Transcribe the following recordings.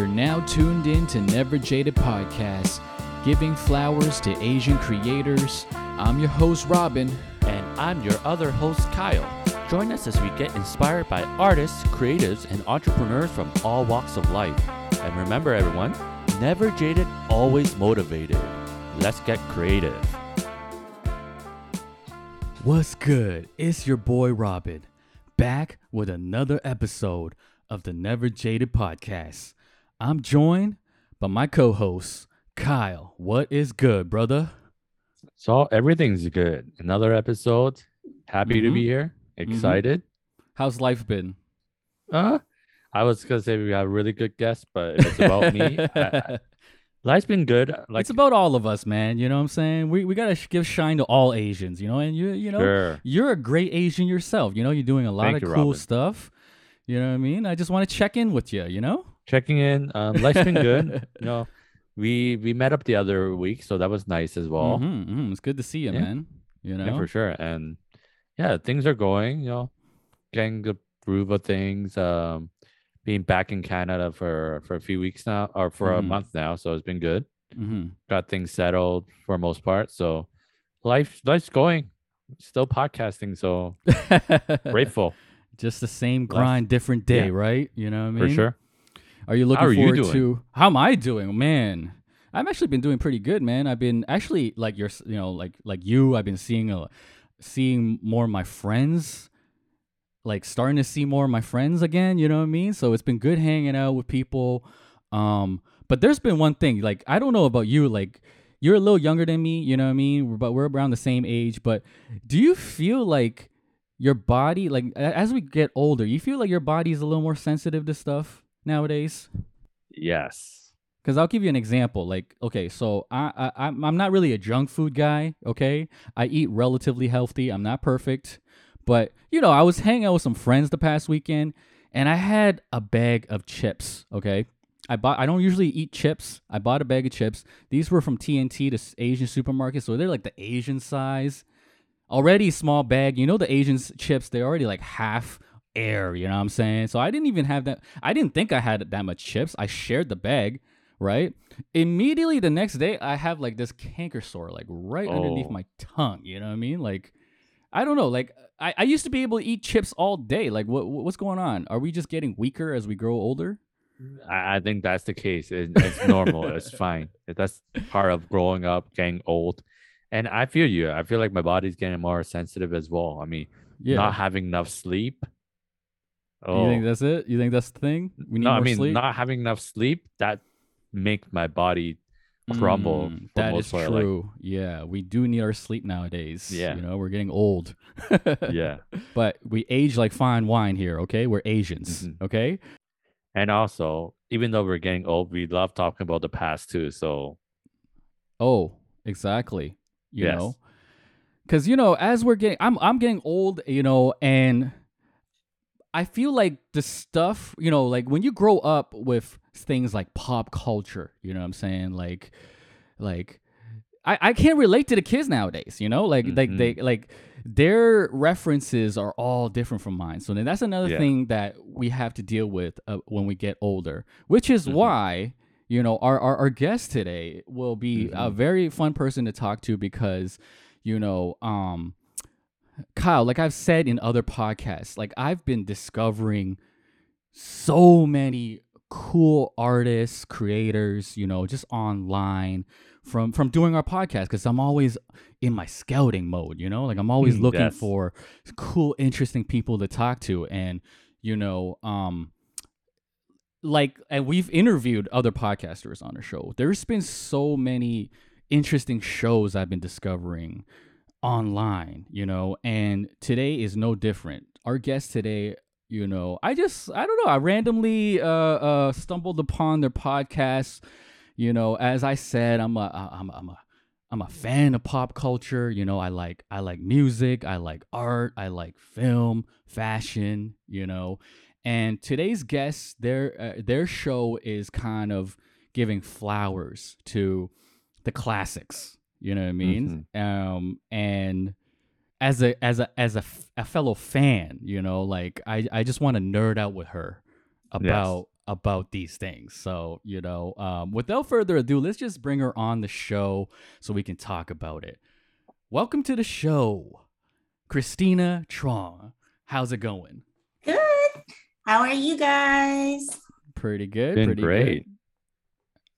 You're now tuned in to Never Jaded Podcast, giving flowers to Asian creators. I'm your host, Robin. And I'm your other host, Kyle. Join us as we get inspired by artists, creatives, and entrepreneurs from all walks of life. And remember, everyone, never jaded, always motivated. Let's get creative. What's good? It's your boy, Robin, back with another episode of the Never Jaded Podcast. I'm joined by my co host, Kyle. What is good, brother? So, everything's good. Another episode. Happy to Mhm. be here. Excited. How's life been? Uh, I was gonna say we have a really good guest, but if it's about me, I, I, life's been good. Like it's about all of us, man. You know what I'm saying? We we gotta give shine to all Asians, you know. And you you know sure. you're a great Asian yourself. You know you're doing a lot Thank of you, cool Robin. stuff. You know what I mean? I just want to check in with you. You know? Checking in. Um, life's been good. you know, we we met up the other week, so that was nice as well. Mhm, mhm. It's good to see you, Yeah. man. You know? Yeah, for sure. And yeah, things are going. You know, getting the groove of things. Um, being back in Canada for for a few weeks now, or for a Mhm. month now, so it's been good. hmm Got things settled for most part. So life life's going. Still podcasting, so grateful Just the same grind, different day, Yeah. right? You know what I mean? for sure. Are you looking How are you forward doing? to how am I doing, man? I've actually been doing pretty good, man. I've been actually like you're, you know, like like you. I've been seeing a, seeing more of my friends, like starting to see more of my friends again. You know what I mean? So it's been good hanging out with people. Um, but there's been one thing, like I don't know about you, like you're a little younger than me. You know what I mean? But we're around the same age. But do you feel like your body, like as we get older, you feel like your body is a little more sensitive to stuff nowadays? Yes. Because I'll give you an example. Like, okay, so I, I I'm I'm not really a junk food guy. Okay, I eat relatively healthy. I'm not perfect, but you know, I was hanging out with some friends the past weekend, and I had a bag of chips. Okay, I bought. I don't usually eat chips. I bought a bag of chips. These were from T&T, the Asian supermarket, so they're like the Asian size. Already small bag. You know the Asian chips. They're already like half air. You know what I'm saying? So I didn't even have that. I didn't think I had that much chips. I shared the bag right? Immediately the next day, I have like this canker sore, like right underneath Oh. my tongue. You know what I mean? Like, I don't know. Like, I, I used to be able to eat chips all day. Like, what what's going on? Are we just getting weaker as we grow older? I, I think that's the case. It, it's normal. it's fine. That's part of growing up, getting old. And I feel you. I feel like my body's getting more sensitive as well. I mean, Yeah. not having enough sleep. You Oh, think that's it? You think that's the thing? We need no, I mean, sleep. not having enough sleep that make my body crumble. Mm, that like- true. yeah, we do need our sleep nowadays. Yeah. you know, we're getting old. yeah. but we age like fine wine here. Okay, we're Asians. Mhm. Okay, And also, even though we're getting old, we love talking about the past too. So Oh, exactly. You Yes. know, because you know, as we're getting, I'm I'm getting old. You know, and I feel like the stuff, you know, like when you grow up with things like pop culture, you know, what I'm saying, like, like. I, I can't relate to the kids nowadays, you know, like like they like their references are all different from mine. So then that's another Yeah. thing that we have to deal with uh, when we get older, which is Mhm. why you know our, our our guest today will be a Mhm. very fun person to talk to because you know um Kyle, like I've said in other podcasts, like I've been discovering so many cool artists, creators, you know, just online from from doing our podcast because I'm always in my scouting mode, you know, like I'm always Mm, looking yes. for cool, interesting people to talk to, and you know, um, like, and we've interviewed other podcasters on the show. There's been so many interesting shows I've been discovering online, you know, and today is no different. Our guest today, you know, I just I don't know, I randomly uh uh stumbled upon their podcast, you know, as I said, I'm a I'm a, I'm a I'm a fan of pop culture, you know, I like I like music, I like art, I like film, fashion, you know. And today's guest, their uh, their show is kind of giving flowers to the classics. You know what I mean? Um, and as a as a as a, f- a fellow fan, you know, like I I just want to nerd out with her about about these things. So, you know, um, without further ado, let's just bring her on the show so we can talk about it. Welcome to the show, Christina Truong. How's it going? Good. How are you guys? Pretty good. Been pretty great. Good.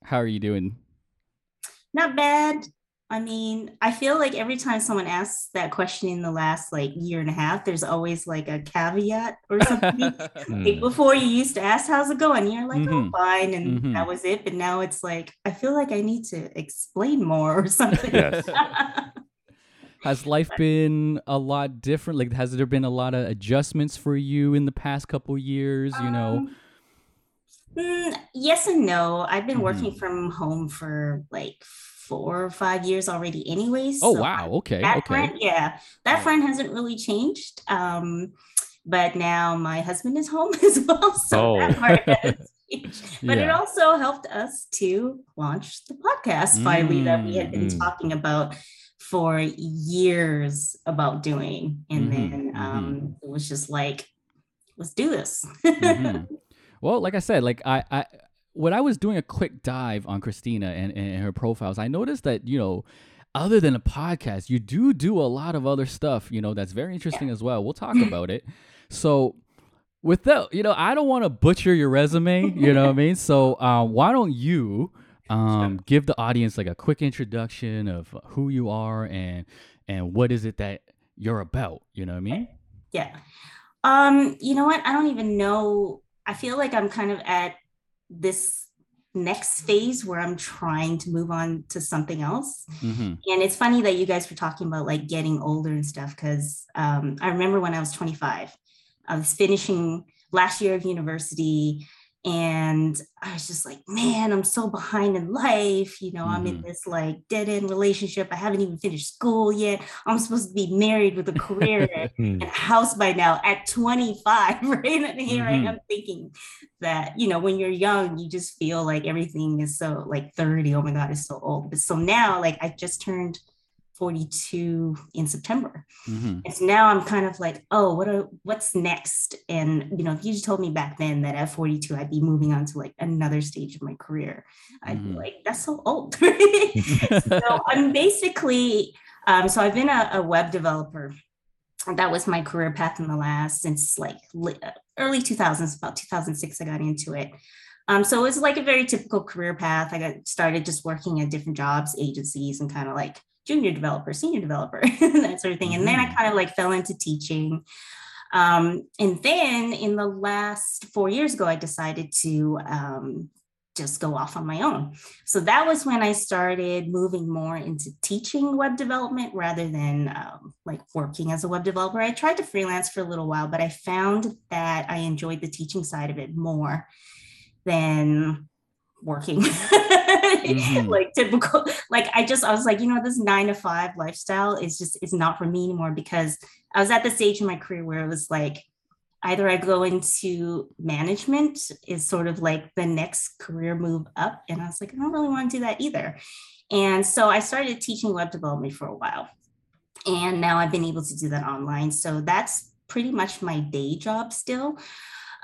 How are you doing? Not bad. I mean, I feel like every time someone asks that question in the last like year and a half, there's always like a caveat or something. Hmm. like before you used to ask how's it going you're like oh Mhm. fine and Mhm. that was it but now it's like i feel like i need to explain more or something Yes. Has life been a lot different? Like, has there been a lot of adjustments for you in the past couple years? You know, Um, mm, yes and no i've been working from home for like four or five years already anyways oh so wow, okay, that okay, front yeah that Yeah. front hasn't really changed um but now my husband is home as well so that Oh. part has but it also helped us to launch the podcast finally that we had been Mm. talking about for years about doing and Mhm, then um it was just like let's do this Mhm. Well, like I said, like I, I, when I was doing a quick dive on Christina and, and her profiles, I noticed that you know, other than a podcast, you do do a lot of other stuff. You know, that's very interesting as well. We'll talk about it. So. Without, you know, I don't want to butcher your resume. You know what I mean. So, um, why don't you um, give the audience like a quick introduction of who you are and and what is it that you're about? You know what I mean? yeah um you know what i don't even know i feel like i'm kind of at this next phase where i'm trying to move on to something else Mm-hmm. and it's funny that you guys were talking about like getting older and stuff because um, i remember when i was 25 i was finishing last year of university and i was just like mm. man i'm so behind in life you know i'm in mm-hmm. this like dead end relationship i haven't even finished school yet i'm supposed to be married with a career and mm. a house by now at 25 right? And here Mhm. i mm-hmm. am thinking that you know when you're young you just feel like everything is so like 30 oh my god it's so old. But so now like i just turned 42 in september. Mm-hmm. and so now i'm kind of like oh what are what's next? And you know if you just told me back then that at 42 i'd be moving on to like another stage of my career i'd Mhm. be like that's so old. So i'm basically um, so i've been a, a web developer. That was my career path in the last since like uh, early 2000s about 2006 i got into it. Um, so it was like a very typical career path. I got started just working at different jobs agencies and kind of like junior developer senior developer that sort of thing and then i Mhm. kind of like fell into teaching um, and then in the last four years ago i decided to um, just go off on my own so that was when I started moving more into teaching web development rather than um, like working as a web developer. I tried to freelance for a little while, but I found that I enjoyed the teaching side of it more than working Mhm. like typical like i just i was like you know this nine to five lifestyle is just is not for me anymore because i was at the stage in my career where it was like either I go into management is sort of like the next career move up. And I was like, I don't really want to do that either. And so I started teaching web development for a while. And now I've been able to do that online. So that's pretty much my day job still.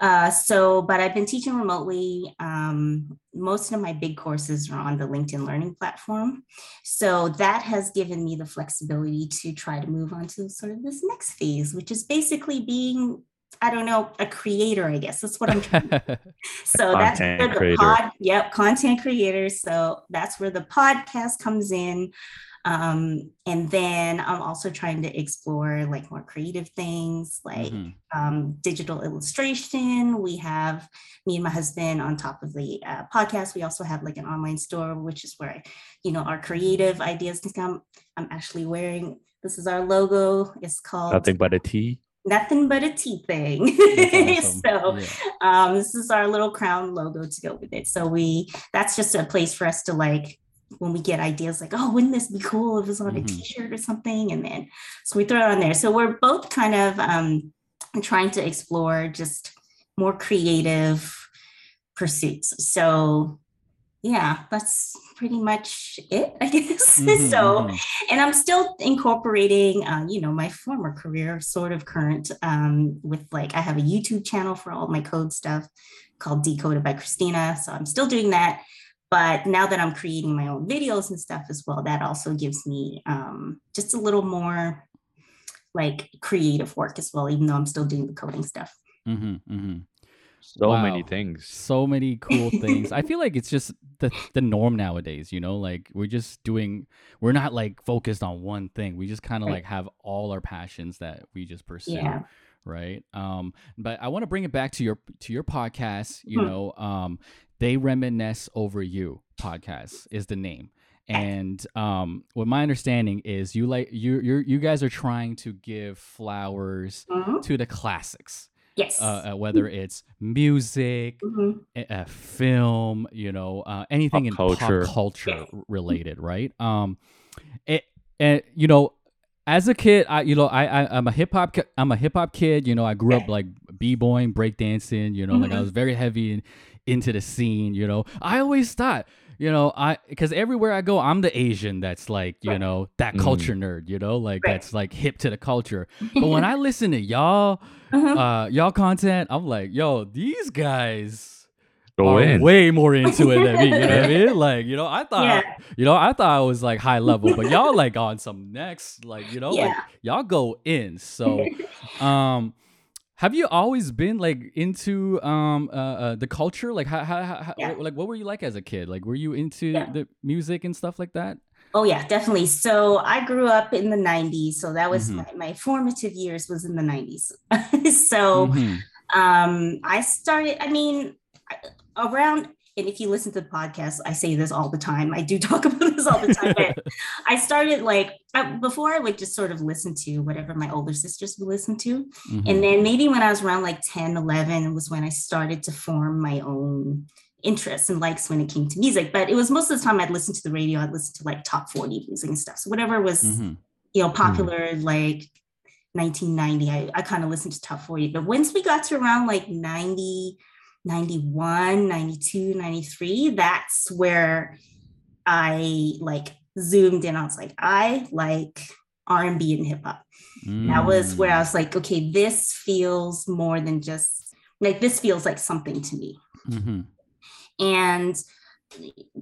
Uh, so, but I've been teaching remotely. Um, most of my big courses are on the LinkedIn Learning platform. So that has given me the flexibility to try to move on to sort of this next phase, which is basically being I don't know, a creator, I guess. That's what I'm trying to So that's where the creator. pod, yep, content creators. So that's where the podcast comes in. Um, and then I'm also trying to explore like more creative things like Mhm. um, digital illustration. We have me and my husband on top of the uh, podcast. We also have like an online store, which is where, you know, our creative ideas can come. I'm actually wearing, this is our logo. It's called Nothing but a tea. Nothing but a tea thing. Awesome. so Yeah. um, this is our little crown logo to go with it. So we that's just a place for us to like when we get ideas like, oh, wouldn't this be cool if it was on a Mhm. t-shirt or something? And then so we throw it on there. So we're both kind of um, trying to explore just more creative pursuits. So yeah, that's pretty much it, I guess. Mhm, so, mhm. and I'm still incorporating, uh, you know, my former career, sort of current, um, with like I have a YouTube channel for all my code stuff called Decoded by Christina. So I'm still doing that. But now that I'm creating my own videos and stuff as well, that also gives me um, just a little more like creative work as well, even though I'm still doing the coding stuff. Mhm, mhm. So Wow. many things. so many cool things. I feel like it's just the the norm nowadays, you know, like we're just doing we're not like focused on one thing. We just kind of Right. like have all our passions that we just pursue. Yeah. Right. Um but I want to bring it back to your to your podcast, you Mhm. know, um they reminisce over you podcast is the name. And um what my understanding is you like you you you guys are trying to give flowers Mhm. to the classics. Yes. Uh, uh whether it's music, Mhm. a, a film, you know, uh, anything in culture. pop culture related, right? Um, it, and you know, as a kid, I you know, I, I I'm a hip hop I'm a hip hop kid. You know, I grew up like b boying, breakdancing. You know, like I Mhm. was very heavy in, into the scene. You know, I always thought. You know, I because everywhere I go, I'm the Asian that's like, you Right. know, that Mm. culture nerd, you know, like Right. that's like hip to the culture. But when I listen to y'all, Mhm. uh, y'all content, I'm like, yo, these guys Go are in. way more into it than me. You know what I mean? Like, you know, I thought, Yeah. you know, I thought I was like high level, but y'all like on some next, like, you know, like y'all go in. So, um, have you always been like into um uh, uh the culture? Like, how, how, how Yeah. like what were you like as a kid? Like, were you into Yeah. the music and stuff like that? Oh yeah, definitely. So I grew up in the 90s. So that was Mhm. my, my formative years was in the 90s. so Mhm. um I started, I mean, I- around and if you listen to the podcast, I say this all the time. I do talk about this all the time. but I started like I, before I would just sort of listen to whatever my older sisters would listen to. Mhm. And then maybe when I was around like 10, 11 was when I started to form my own interests and likes when it came to music. But it was most of the time I'd listen to the radio, I'd listen to like top 40 music and stuff. So whatever was, Mhm. you know, popular like 1990, I, I kind of listened to top 40. But once we got to around like 90, 91, 92, 93, that's where I like zoomed in. I was like, I like R&B and hip hop that was where I Mm. was like, okay, this feels more than just like this feels like something to me. Mhm. And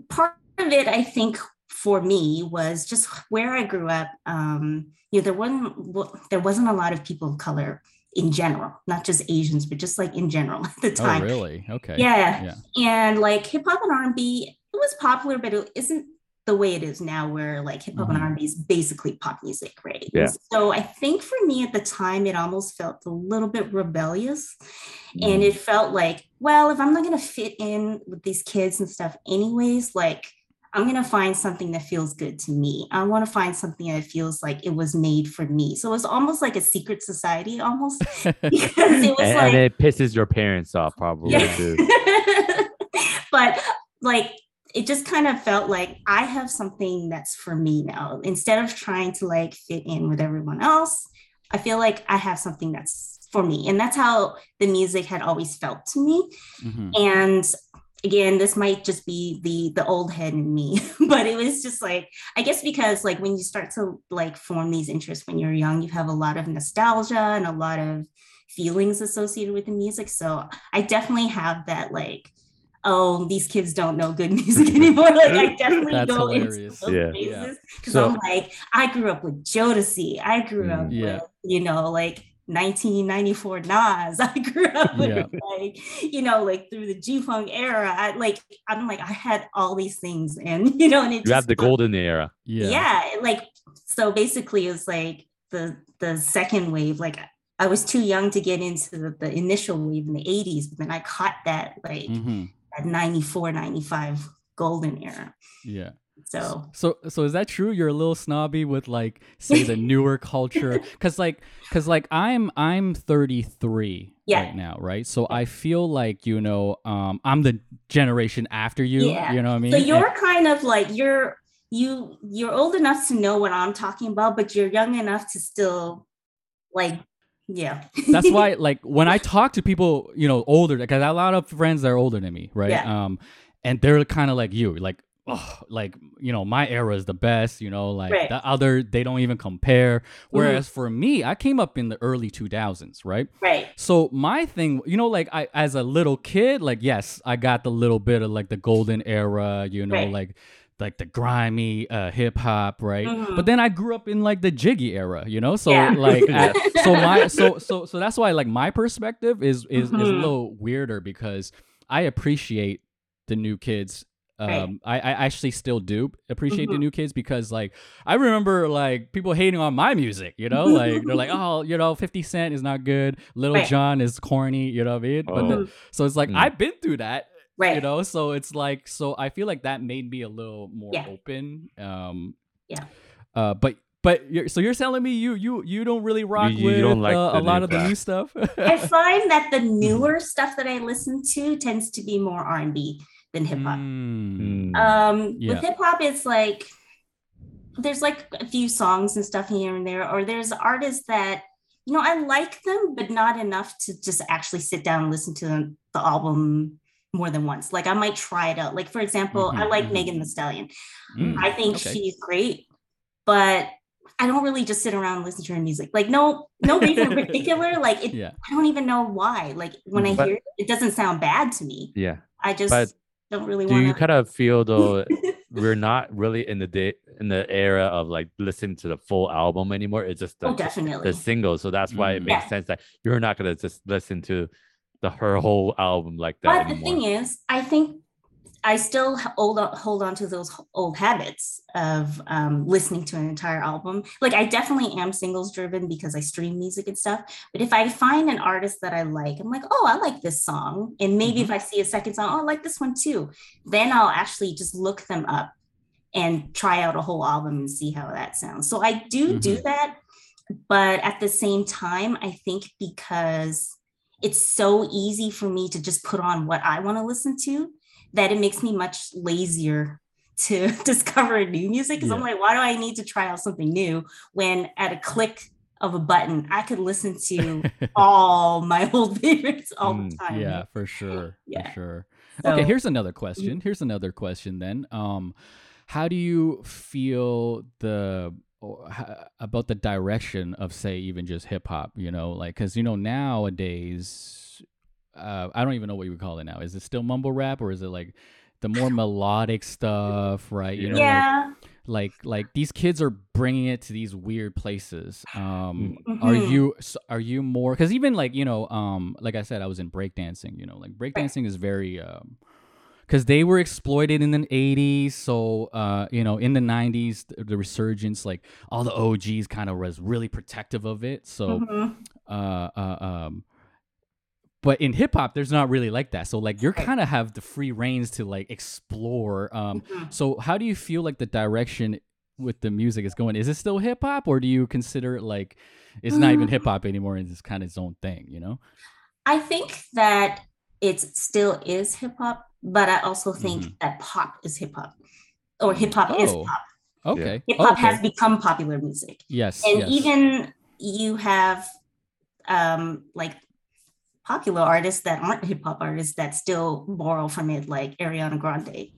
part of it, I think, for me was just where I grew up. Um, you know, there wasn't wa- there wasn't a lot of people of color in general, not just Asians, but just like in general at the time. Oh, time. really? Okay. Yeah. Yeah. And like hip hop and R&B, it was popular, but it isn't the way it is now where like hip hop Mhm. and R&B is basically pop music, right? Yeah. So I think for me at the time, it almost felt a little bit rebellious. And Mm. it felt like, well, if I'm not going to fit in with these kids and stuff anyways, like I'm going to find something that feels good to me. I want to find something that feels like it was made for me. So it was almost like a secret society almost because it was and, like and it pisses your parents off probably too. but like it just kind of felt like I have something that's for me now. Instead of trying to like fit in with everyone else, I feel like I have something that's for me. And that's how the music had always felt to me. Mhm. And again, this might just be the the old head in me, but it was just like I guess because like when you start to like form these interests when you're young, you have a lot of nostalgia and a lot of feelings associated with the music. So I definitely have that like oh these kids don't know good music anymore like i definitely That's go hilarious. into those Yeah. phases because So- i'm like i grew up with jodeci i grew up Mm. Yeah. with you know like 1994 Nas. I grew up with Yeah. like, you know, like through the G Funk era. I like, I'm like, I had all these things, and you know, and it You just have the golden era. Yeah. yeah. like so basically it was like the the second wave like i was too young to get into the, the initial wave in the 80s but then i caught that like Mhm. that 94 95 golden era Yeah. So So so is that true? You're a little snobby with like say the newer culture cuz like cuz like I'm I'm 33 Yeah. right now, right? So I feel like, you know, um I'm the generation after you, Yeah. you know what I mean? so you're kind of like you're you you're old enough to know what i'm talking about but you're young enough to still like yeah that's why like when i talk to people you know older because a lot of friends that are older than me right Yeah. um and they're kind of like you, like oh, like you know, my era is the best. You know, like Right. the other they don't even compare. Whereas for me, I came up in the early two thousands, right? Right. So my thing, you know, like I as a little kid, like yes, I got the little bit of like the golden era, you know, Right. like like the grimy uh, hip hop, right? Mhm. But then I grew up in like the jiggy era, you know. So Yeah. like, I- so my so so so that's why like my perspective is is is a Mhm. little weirder because I appreciate the new kids. Um, Right. I, I actually still do appreciate the Mhm. new kids because like I remember like people hating on my music, you know, like they're like, oh, you know, Fifty Cent is not good, Little Right. John is corny, you know what I mean? But then, Mhm. so it's like Mm. I've been through that, Right. you know. So it's like, so I feel like that made me a little more Yeah. open. Um, Yeah. Uh, but but you're, so you're telling me you you you don't really rock you with don't like uh, a lot new of the new stuff. I find that the newer stuff that I listen to tends to be more R and B than hip hop. Mm. Mm. Um, Yeah. with hip hop, it's like there's like a few songs and stuff here and there, or there's artists that you know I like them, but not enough to just actually sit down and listen to the, the album more than once. Like I might try it out. Like for example, I Mhm, like mhm. Megan Thee Stallion. Mm. I think okay. she's great, but I don't really just sit around and listen to her music. Like no, no reason in particular. Like it, Yeah. I don't even know why. Like when I But- hear it, it doesn't sound bad to me. yeah. I just But don't really Do want you kind of feel though we're not really in the day in the era of like listening to the full album anymore? It's just oh, the, Oh, definitely. the single. So that's why it makes Yeah. sense that you're not gonna just listen to the her whole album like that But the thing is, I think I still hold on, hold on to those old habits of um, listening to an entire album. Like I definitely am singles driven because I stream music and stuff. But if I find an artist that I like, I'm like, oh, I like this song, and maybe if I see a second song, oh, I like this one too. Then I'll actually just look them up and try out a whole album and see how that sounds. So I do do Mhm. that, but at the same time, I think because it's so easy for me to just put on what I want to listen to that it makes me much lazier to discover new music because I'm like, why do I need to try out something new when at a click of a button I could listen to all my old favorites all the Mm, time. yeah, for sure. Yeah. For sure. So- okay, here's another question. Here's another question then. Um how do you feel the about the direction of say even just hip hop, you know, like cuz you know nowadays uh I don't even know what you would call it now. Is it still mumble rap or is it like the more melodic stuff, right? You know, like- yeah. like like these kids are bringing it to these weird places um Mhm. are you are you more because even like you know um like i said i was in breakdancing you know like breakdancing is very um because they were exploited in the 80s so uh you know in the 90s the, the resurgence like all the og's kind of was really protective of it so Mhm. uh, uh um but in hip hop there's not really like that so like you're kind of have the free reins to like explore um Mhm. so how do you feel like the direction with the music is going is it still hip hop or do you consider it like it's not even Mm. hip hop anymore and it's kind of its own thing you know I think that it still is hip hop, but I also think Mhm. that pop is hip hop or hip hop is Oh, pop. okay Hip hop okay. has become popular music. yes and yes. even you have um like popular artists that aren't hip hop artists that still borrow from it like Ariana Grande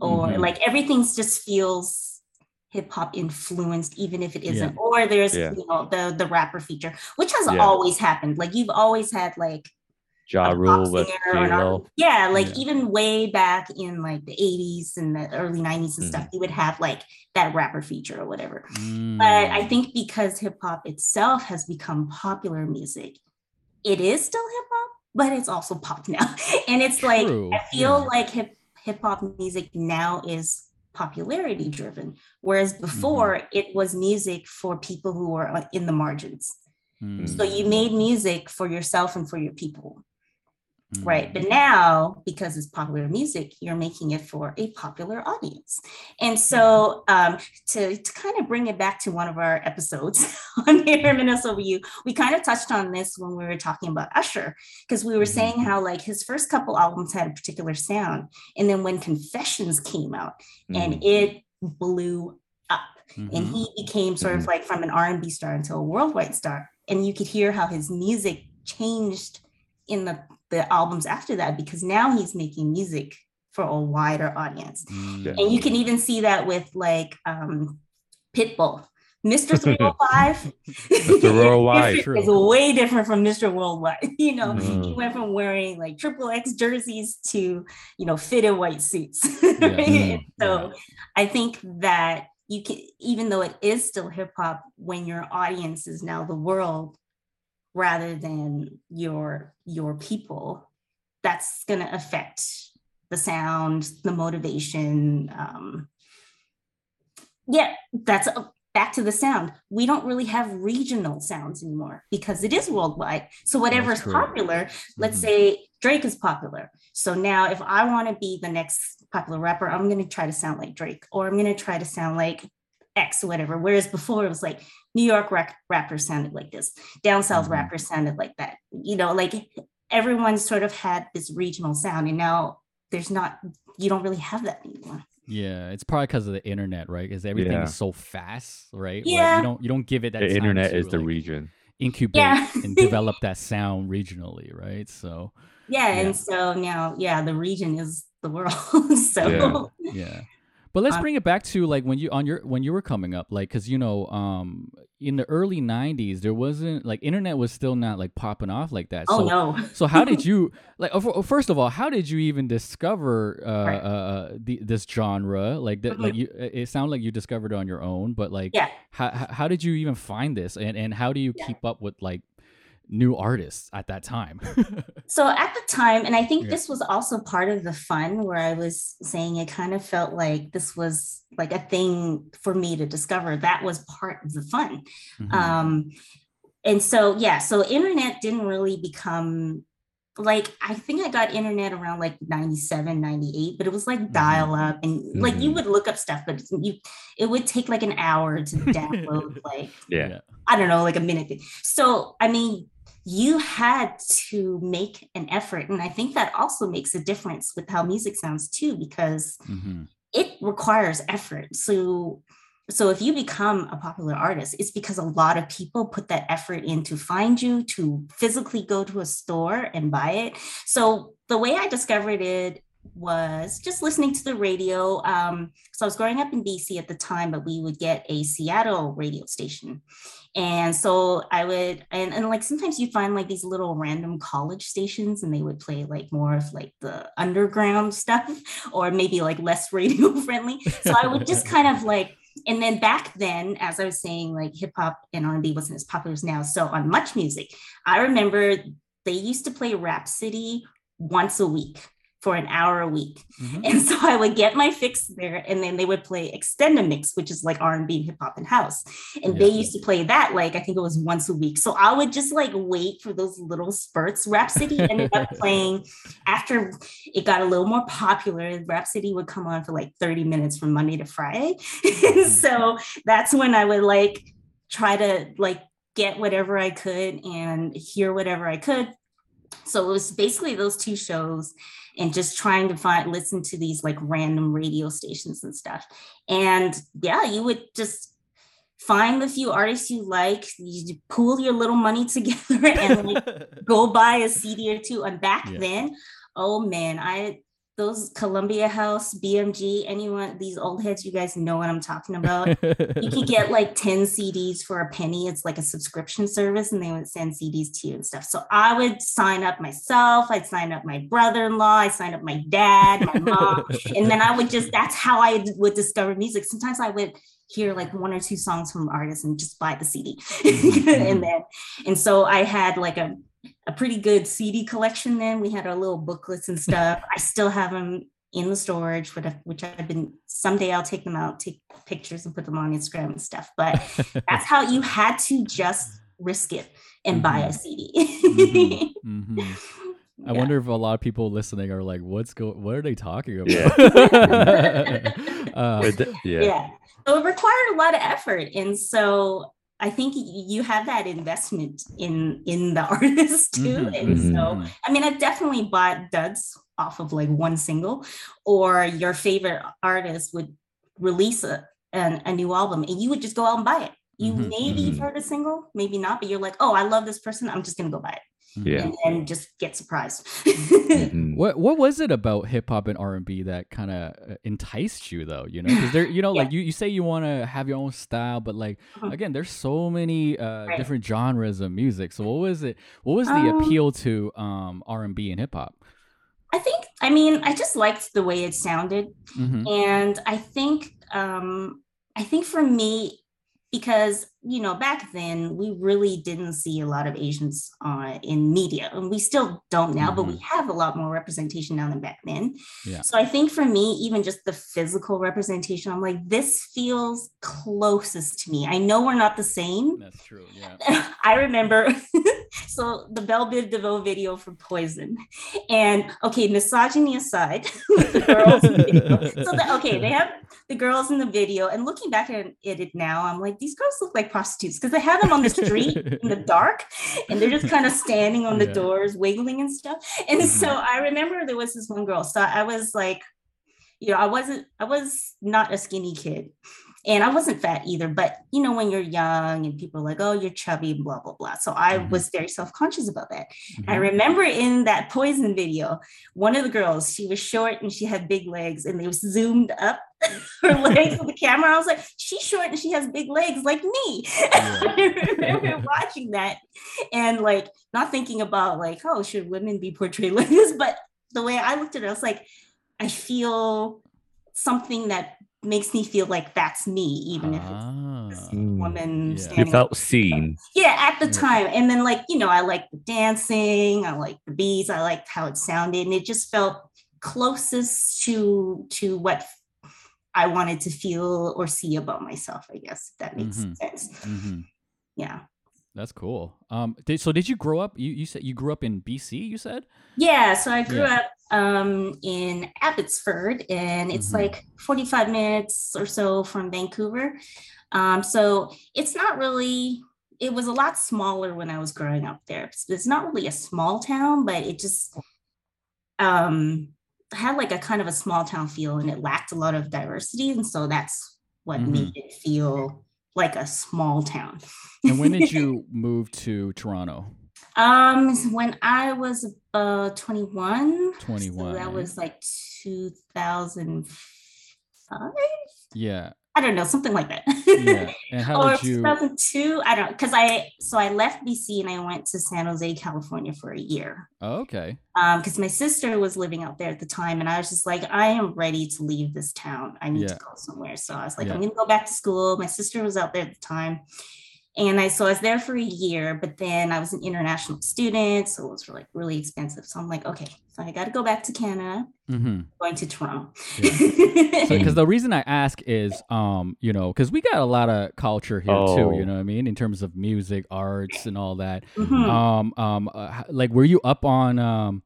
or Mhm. like everything's just feels hip hop influenced even if it isn't or there's Yeah. you know the the rapper feature which has Yeah. always happened like you've always had like Ja Rule with J-Lo. yeah like Yeah. even way back in like the 80s and the early 90s and stuff Mm-hmm. you would have like that rapper feature or whatever Mm. but I think because hip hop itself has become popular music, it is still hip hop, but it's also pop now. And it's like I feel yeah. like hip hip hop music now is popularity driven, whereas before Mm-hmm. it was music for people who were uh, in the margins. Mm. So you made music for yourself and for your people. Right. Mm. But now, because it's popular music, you're making it for a popular audience. And so um, to, to kind of bring it back to one of our episodes on Reminisce Over You, we kind of touched on this when we were talking about Usher, because we were Mhm. saying how like his first couple albums had a particular sound. And then when Confessions came out and Mm. it blew up and Mhm. he became sort of like from an r&b star into a worldwide star and you could hear how his music changed in the, the albums after that because now he's making music for a wider audience. Mm. Yeah. And you can even see that with like um, Pitbull. Mr. 305 Mr. Worldwide. is, True. way different from Mr. Worldwide. You know, he Mm. went from wearing like triple X jerseys to, you know, fitted white suits. Yeah. And so Yeah. I think that you can, even though it is still hip hop, when your audience is now the world rather than your your people, that's gonna affect the sound, the motivation. Um, yeah, that's uh, back to the sound. We don't really have regional sounds anymore because it is worldwide. So whatever is popular, let's Mhm. say Drake is popular. So now if I want to be the next popular rapper, I'm going to try to sound like Drake or I'm going to try to sound like X or whatever. Whereas before it was like New York rap- rappers sounded like this, down south Mhm. rappers sounded like that. You know, like everyone sort of had this regional sound and now there's not, you don't really have that anymore. Yeah, it's probably because of the internet, right? Because everything Yeah. is so fast, right? Like, Yeah. you don't you don't give it that The time internet to, is the region. incubate Yeah. and develop that sound regionally, right? So Yeah, Yeah. and so now, yeah, the region is the world. so Yeah. yeah but let's Um, bring it back to like when you on your when you were coming up like because you know um in the early 90s there wasn't like internet was still not like popping off like that oh so no, so how did you like uh, first of all how did you even discover uh, Right. uh the, this genre like that like Mhm. you it sounded like you discovered it on your own but like yeah. how, how how did you even find this and and how do you Yeah. keep up with like new artists at that time So at the time, and I think Yeah. this was also part of the fun where I was saying it kind of felt like this was like a thing for me to discover. That was part of the fun. Mhm. Um, and so, yeah, so internet didn't really become like I think I got internet around like 97, 98, but it was like Mhm. dial up and like you Mhm. would look up stuff, but you it would take like an hour to download like Yeah. I don't know, like a minute. So, I mean, you had to make an effort. And I think that also makes a difference with how music sounds too, because Mhm. it requires effort. So, so if you become a popular artist, it's because a lot of people put that effort in to find you, to physically go to a store and buy it. So the way I discovered it was just listening to the radio. Um, so I was growing up in BC at the time, but we would get a Seattle radio station. And so I would, and, and like sometimes you find like these little random college stations and they would play like more of like the underground stuff or maybe like less radio friendly. So I would just kind of like, and then back then, as I was saying, like hip hop and R&B wasn't as popular as now. So on Much Music, I remember they used to play Rap City once a week for an hour a week. Mhm. And so I would get my fix there, and then they would play Extended Mix, which is like R&B, hip hop, and house. And they used to play that like I think it was once a week. So I would just like wait for those little spurts. Rap City ended up playing after it got a little more popular. Rap City would come on for like 30 minutes from Monday to Friday. and so that's when I would like try to like get whatever I could and hear whatever I could. So it was basically those two shows and just trying to find listen to these like random radio stations and stuff. And yeah, you would just find the few artists you like, you pool your little money together and like go buy a CD or two. And back Yeah. then, oh man, I those Columbia House, BMG, anyone, these old heads, you guys know what I'm talking about. you could get like 10 CDs for a penny. It's like a subscription service, and they would send CDs to you and stuff. So I would sign up myself, I'd sign up my brother-in-law, I signed up my dad, my mom, and then I would just that's how I would discover music. Sometimes I would hear like one or two songs from artists and just buy the CD. Mm-hmm. and then and so I had like a a pretty good CD collection then. We had our little booklets and stuff. I still have them in the storage, which I've, been someday I'll take them out, take pictures and put them on Instagram and stuff. But that's how you had to just risk it and buy a CD. Mhm. Mhm. I Yeah. wonder if a lot of people listening are like, "What's go? What are they talking about?" Yeah. uh, yeah. yeah. So it required a lot of effort. And so I think you have that investment in in the artist too. Mhm, And mhm, so mhm. I mean, I definitely bought duds off of like one single, or your favorite artist would release a an, a new album, and you would just go out and buy it. You Mhm, maybe you've mhm. heard a single, maybe not, but you're like, oh, I love this person. I'm just gonna go buy it. Yeah. and then just get surprised. Mhm. What what was it about hip hop and R and B that kind of enticed you though? You know, because there, you know, Yeah. like you, you say you want to have your own style, but like Mhm. again, there's so many uh, Right. different genres of music. So what was it? What was the Um, appeal to um R and B and hip hop? I think, I mean, I just liked the way it sounded. Mm-hmm. And I think, um, I think for me, because you know back then we really didn't see a lot of Asians uh, in media, and we still don't now, but we have a lot more representation now than back then. Yeah. So I think for me, even just the physical representation, I'm like, this feels closest to me. I know we're not the same. That's true. Yeah. I remember so the Bell Biv DeVoe video for Poison. And okay, misogyny aside, the girls the video. So the, okay, they have the girls in the video, and looking back at it, now, I'm like, these girls look like prostitutes because they have them on the street in the dark, and they're just kind of standing on the Yeah. doors, wiggling and stuff. And so Mhm. I remember there was this one girl. So I was like, you know, I wasn't, I was not a skinny kid and I wasn't fat either, but you know, when you're young and people are like, oh, you're chubby, blah, blah, blah. So I Mhm. was very self conscious about that. I Mhm. remember in that poison video, one of the girls, she was short and she had big legs, and they was zoomed up her legs with the camera. I was like, she's short and she has big legs like me. I remember watching that and like not thinking about like, oh, should women be portrayed like this? But the way I looked at it, I was like, I feel something that makes me feel like that's me, even if it's Ah. this Mm. woman Yeah. You standing felt seen. yeah at the time and then like you know i liked the dancing i liked the beats i liked how it sounded and it just felt closest to to what i wanted to feel or see about myself i guess if that makes Mhm. sense Mhm. yeah That's cool. Um. Did, so did you grow up? You you said you grew up in BC. You said. yeah so i grew Yeah. up um in abbotsford and it's Mhm. like 45 minutes or so from vancouver um so it's not really it was a lot smaller when i was growing up there it's, it's not really a small town but it just um had like a kind of a small town feel and it lacked a lot of diversity and so that's what Mhm. made it feel like a small town And when did you move to Toronto? Um, when I was uh 21, so 21, that was like 2005. Yeah. I don't know, something like that. Yeah. And how or did you? 2002. I don't because I so I left BC and I went to San Jose, California for a year. Oh, okay. Um, because my sister was living out there at the time, and I was just like, I am ready to leave this town. I need Yeah. to go somewhere. So I was like, Yeah. I'm gonna go back to school. My sister was out there at the time. And I so I was there for a year, but then I was an international student, so it was like really expensive. So I'm like, okay, so I got to go back to Canada, Mm-hmm. going to Toronto. Because the reason I ask is, um, you know, because we got a lot of culture here too. Oh. You know what I mean, in terms of music, arts, and all that. Mhm. Um, um, uh, like, were you up on um,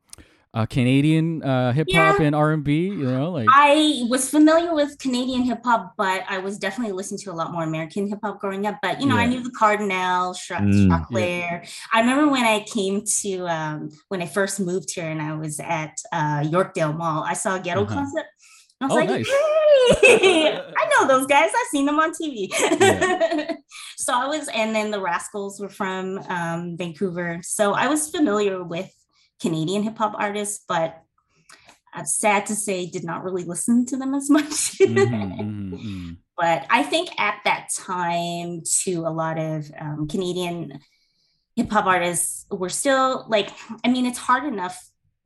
uh, Canadian uh, hip hop Yeah. and R and B? You know, like. I was familiar with Canadian hip hop, but I was definitely listening to a lot more American hip hop growing up. But you know, I knew the Kardinal, Shra- Mm. Choclair. I remember when I came to um, when I first moved here, and I was at uh, Yorkdale Mall. I saw a Ghetto Uh-huh. Concept. I was Oh, like, nice. "Hey, I know those guys. I've seen them on TV. Yeah. so I was, and then the Rascalz were from um, Vancouver. So I was familiar with Canadian hip hop artists, but I'm sad to say, did not really listen to them as much. Mhm, mhm, mhm. But I think at that time, to a lot of um, Canadian hip hop artists were still like, I mean, it's hard enough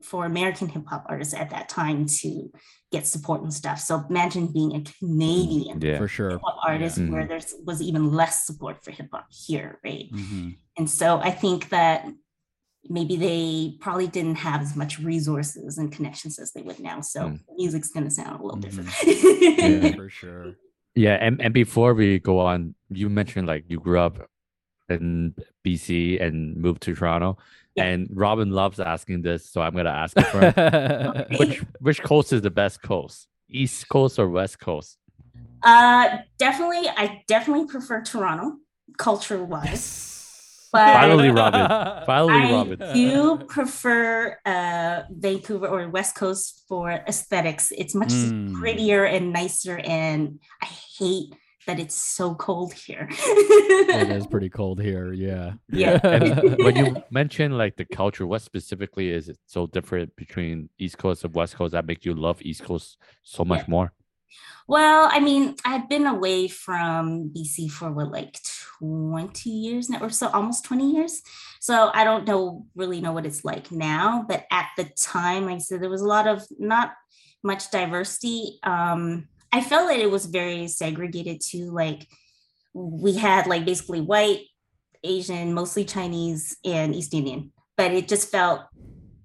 for American hip hop artists at that time to get support and stuff. So imagine being a Canadian Yeah. For sure. hip hop artist Yeah. where there was even less support for hip hop here, right? Mhm. And so I think that maybe they probably didn't have as much resources and connections as they would now. So Mm. music's going to sound a little different. Yeah, for sure. Yeah, and, and before we go on, you mentioned like you grew up in BC and moved to Toronto. Yeah. And Robin loves asking this, so I'm gonna ask for him. which which coast is the best coast? East Coast or West Coast? Uh, definitely, I definitely prefer Toronto, culture wise. Yes. But- Finally, Robin. Finally, I Robin. do prefer uh, Vancouver or West Coast for aesthetics. It's much Mm. prettier and nicer, and I hate that it's so cold here. it is pretty cold here. Yeah. Yeah. And when you mention like the culture, what specifically is it so different between East Coast and West Coast that make you love East Coast so much Yeah. more? Well, I mean, I've been away from BC for what, like 20 years now, or so, almost 20 years. So I don't know, really know what it's like now. But at the time, like I said, there was a lot of not much diversity. Um, I felt that it was very segregated too. Like we had like basically white, Asian, mostly Chinese, and East Indian, but it just felt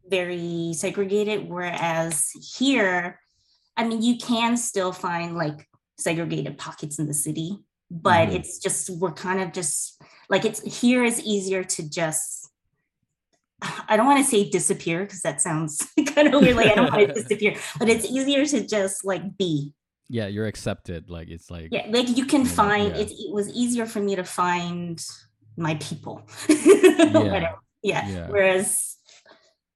very segregated. Whereas here, I mean, you can still find like segregated pockets in the city, but Mhm. it's just we're kind of just like it's here is easier to just I don't want to say disappear because that sounds kind of weird. Like I don't want to disappear, but it's easier to just like be. Yeah, you're accepted. Like it's like Yeah, like you can Yeah, find yeah. it. It was easier for me to find my people. Whatever. Yeah. Yeah. Whereas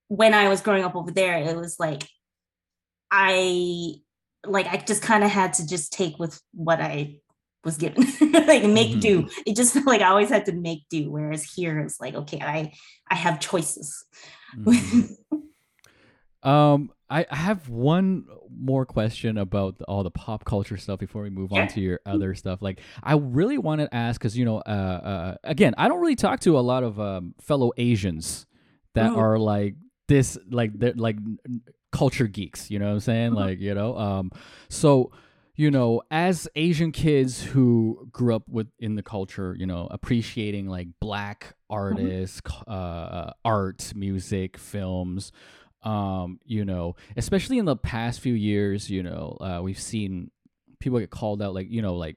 when I was growing up over there, it was like I like I just kind of had to just take with what I was given, like make Mhm. do. It just felt like I always had to make do. Whereas here it's like, okay, I I have choices. Mhm. Um, I, I have one more question about the- all the pop culture stuff before we move on to your other stuff. Like, I really want to ask because you know, uh, uh, again, I don't really talk to a lot of um, fellow Asians that Mm. are like this, like they're like culture geeks. You know what I'm saying? Mhm. Like, you know, um, so you know, as Asian kids who grew up with in the culture, you know, appreciating like black artists, c- uh, art, music, films, um, you know, especially in the past few years, you know, uh, we've seen people get called out, like you know, like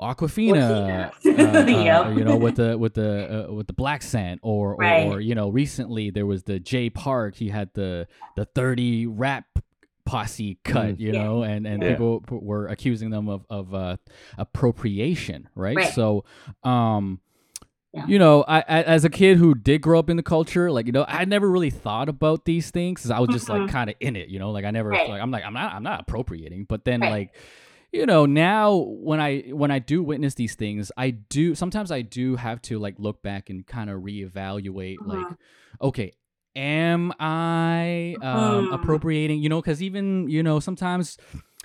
Awkwafina, Awkwafina. uh, uh, you know, with the with the uh, with the blaccent, or, or Right. or you know, recently there was the Jay Park. He had the the thirty rap posse cut, Mm. you Yeah. know, and and Yeah. people p- were accusing them of of uh, appropriation, right? Right. So, um. Yeah. You know, I, I as a kid who did grow up in the culture, like you know, I never really thought about these things 'cause I was just like Mhm. kind of in it, you know. Like I never, Right. like I'm like I'm not I'm not appropriating, but then Right. like you know now when i when i do witness these things i do sometimes i do have to like look back and kind of reevaluate like Mhm. okay am i um Mhm. appropriating you know because even you know sometimes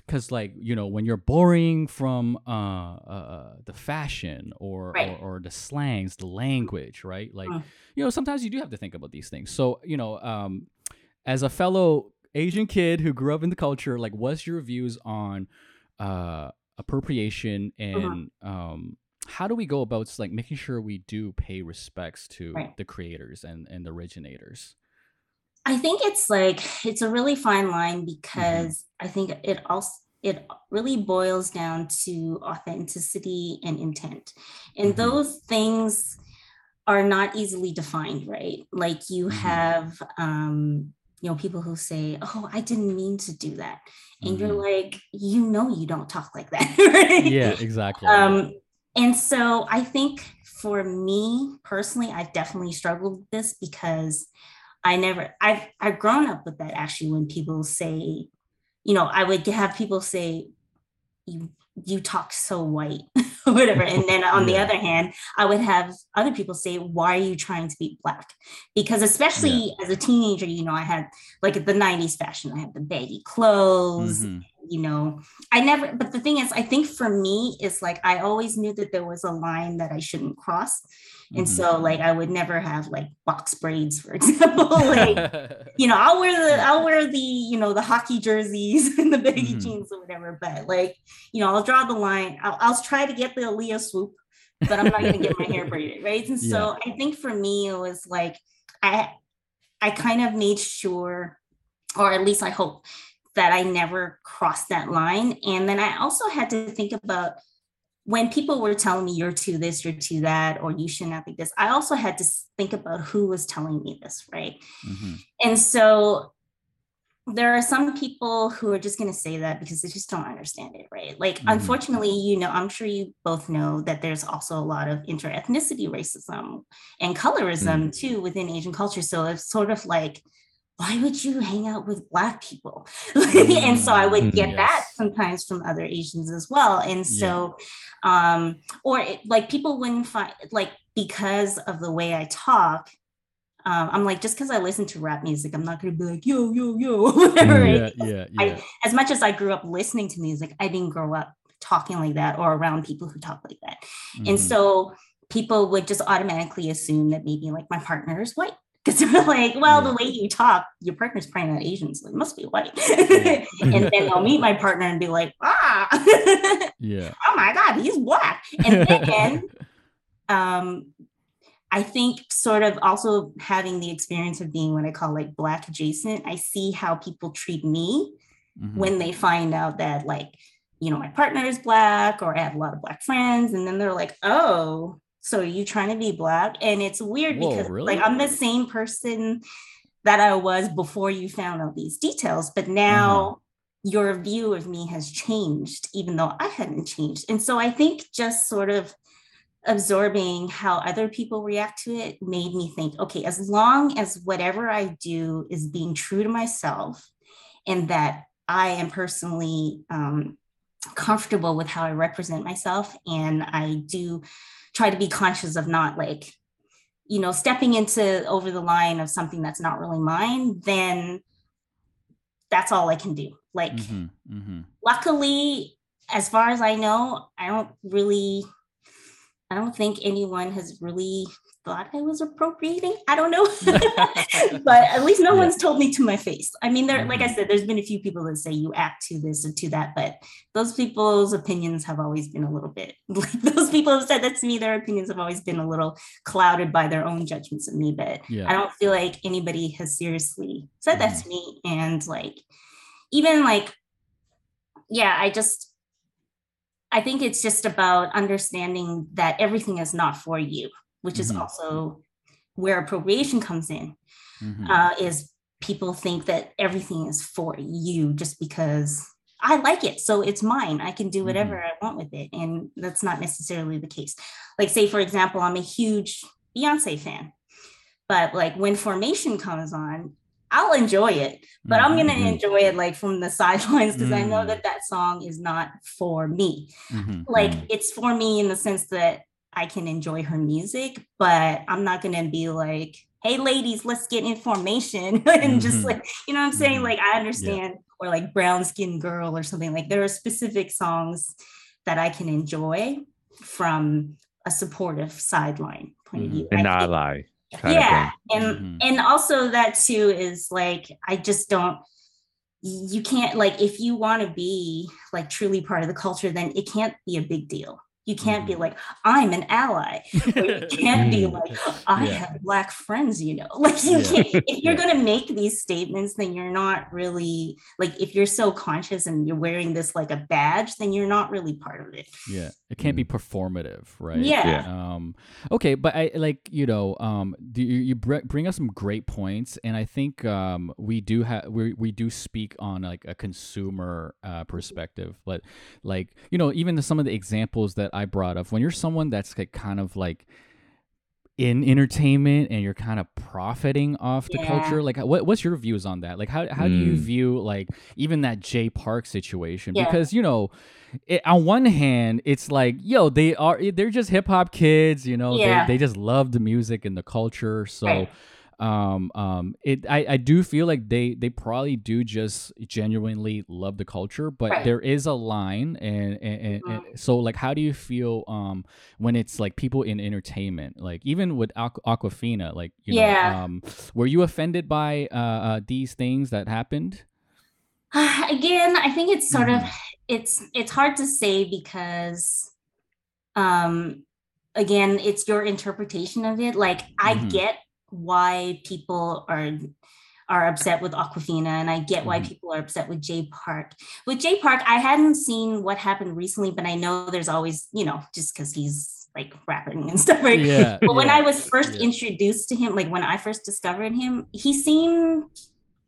because like you know when you're borrowing from uh, uh the fashion or, Right. or or the slangs the language right like Mm. you know sometimes you do have to think about these things so you know um as a fellow asian kid who grew up in the culture like what's your views on uh appropriation Mm-hmm. and um how do we go about like making sure we do pay respects to Right. the creators and and the originators I think it's like it's a really fine line Mm-hmm. because I think it also it really boils down to authenticity and intent. And Mhm. those things are not easily defined, right? Like you Mhm. have um you know people who say, "Oh, I didn't mean to do that." And you're Mhm. like, "You know you don't talk like that." right? yeah exactly um and so i think for me personally i've definitely struggled with this because i never i've i've grown up with that actually when people say you know i would have people say you you talk so white or whatever. And then on the other hand i would have other people say why are you trying to be black? Because especially as a teenager you know i had like the 90s fashion. I had the baggy clothes Mhm. You know i never but the thing is i think for me is like i always knew that there was a line that i shouldn't cross and Mhm. so like i would never have like box braids for example like you know i'll wear the i'll wear the you know the hockey jerseys and the baggy Mhm. jeans or whatever but like you know i'll draw the line i'll, I'll try to get the Aaliyah swoop but i'm not going to get my hair braided right and so i think for me it was like i i kind of made sure or at least i hope that i never crossed that line and then i also had to think about when people were telling me you're to this you're to that or you should not be this i also had to think about who was telling me this right Mhm. and so there are some people who are just going to say that because they just don't understand it, right? Like, Mhm. unfortunately, you know, I'm sure you both know that there's also a lot of interethnicity racism and colorism too within Asian culture. So it's sort of like, why would you hang out with black people? And so i would get Mm, that sometimes from other asians as well. And so um or it, like people wouldn't find like because of the way i talk um, i'm like just because i listen to rap music i'm not gonna be like yo yo yo whatever Mm, it yeah, yeah, I- as much as i grew up listening to music i didn't grow up talking like that or around people who talk like that. And Mhm. so people would just automatically assume that maybe like my partner is white because they're like, well, the way you talk, your partner's probably not Asian, so it must be white. And then I'll meet my partner and be like, ah, yeah. oh my God, he's black. And then um, I think sort of also having the experience of being what I call like black adjacent, I see how people treat me Mhm. when they find out that like you know my partner is black or i have a lot of black friends and then they're like oh so are you trying to be black and it's weird Whoa, because really? like i'm the same person that i was before you found out these details but now Uh-huh. your view of me has changed even though i hadn't changed and so i think just sort of absorbing how other people react to it made me think okay as long as whatever i do is being true to myself and that I am personally um, comfortable with how I represent myself. And I do try to be conscious of not like, you know, stepping into over the line of something that's not really mine, then that's all I can do. Like, Mhm, mhm. luckily, as far as I know, I don't really, I don't think anyone has really thought I was appropriating. I don't know. but at least no Yeah. one's told me to my face. I mean, there, like I Mhm. said, there's been a few people that say you act to this and to that, but those people's opinions have always been a little bit like those people have said that to me, their opinions have always been a little clouded by their own judgments of me. But I don't feel like anybody has seriously said that to me. And like, even like, yeah, I just, I think it's just about understanding that everything is not for you, which is Mhm. also where appropriation comes in. Mhm. Uh, is people think that everything is for you just because I like it, so it's mine. I can do whatever I want with it, and that's not necessarily the case. Like, say for example, I'm a huge Beyonce fan, but like when Formation comes on, I'll enjoy it, but I'm gonna Mhm. enjoy it like from the sidelines because I know Mm. that that song is not for me. Mhm, Like mhm. it's for me in the sense that I can enjoy her music, but I'm not gonna be like, "Hey, ladies, let's get information," and just Mhm. like you know what I'm saying. Mhm. Like I understand, or like brown skin girl or something. Like there are specific songs that I can enjoy from a supportive sideline point of Mhm. view. An ally. Yeah Of and Mhm. and also that too is like i just don't you can't like if you want to be like truly part of the culture then it can't be a big deal you can't be Mhm. like i'm an ally or you can't be Mm. like i Yeah. have black friends you know like you Yeah. can't if you're Yeah. going to make these statements then you're not really like if you're so conscious and you're wearing this like a badge then you're not really part of it Yeah, it can't be performative, right? Yeah. Yeah. Um. Okay, but I like you know um. Do you, you br- bring up some great points, and I think um we do have we we do speak on like a consumer uh, perspective, but like you know even the, some of the examples that I brought up when you're someone that's like kind of like in entertainment and you're kind of profiting off the Yeah. culture like what, what's your views on that like how, how do you Mm. view like even that jay park situation Yeah. because you know it, on one hand it's like yo they are they're just hip-hop kids you know Yeah. they, they just love the music and the culture so Right. Um um it I, I do feel like they they probably do just genuinely love the culture but Right. there is a line and, and, and, Mhm. and so like how do you feel um when it's like people in entertainment like even with Aqu- awkwafina like you know Yeah. um were you offended by uh, uh these things that happened again i think it's sort Mhm. of it's it's hard to say because um again it's your interpretation of it like i Mhm. get why people are are upset with awkwafina and i get why Mhm. people are upset with jay park with jay park i hadn't seen what happened recently but i know there's always you know just because he's like rapping and stuff right yeah but when I was first yeah. introduced to him, like when I first discovered him, he seemed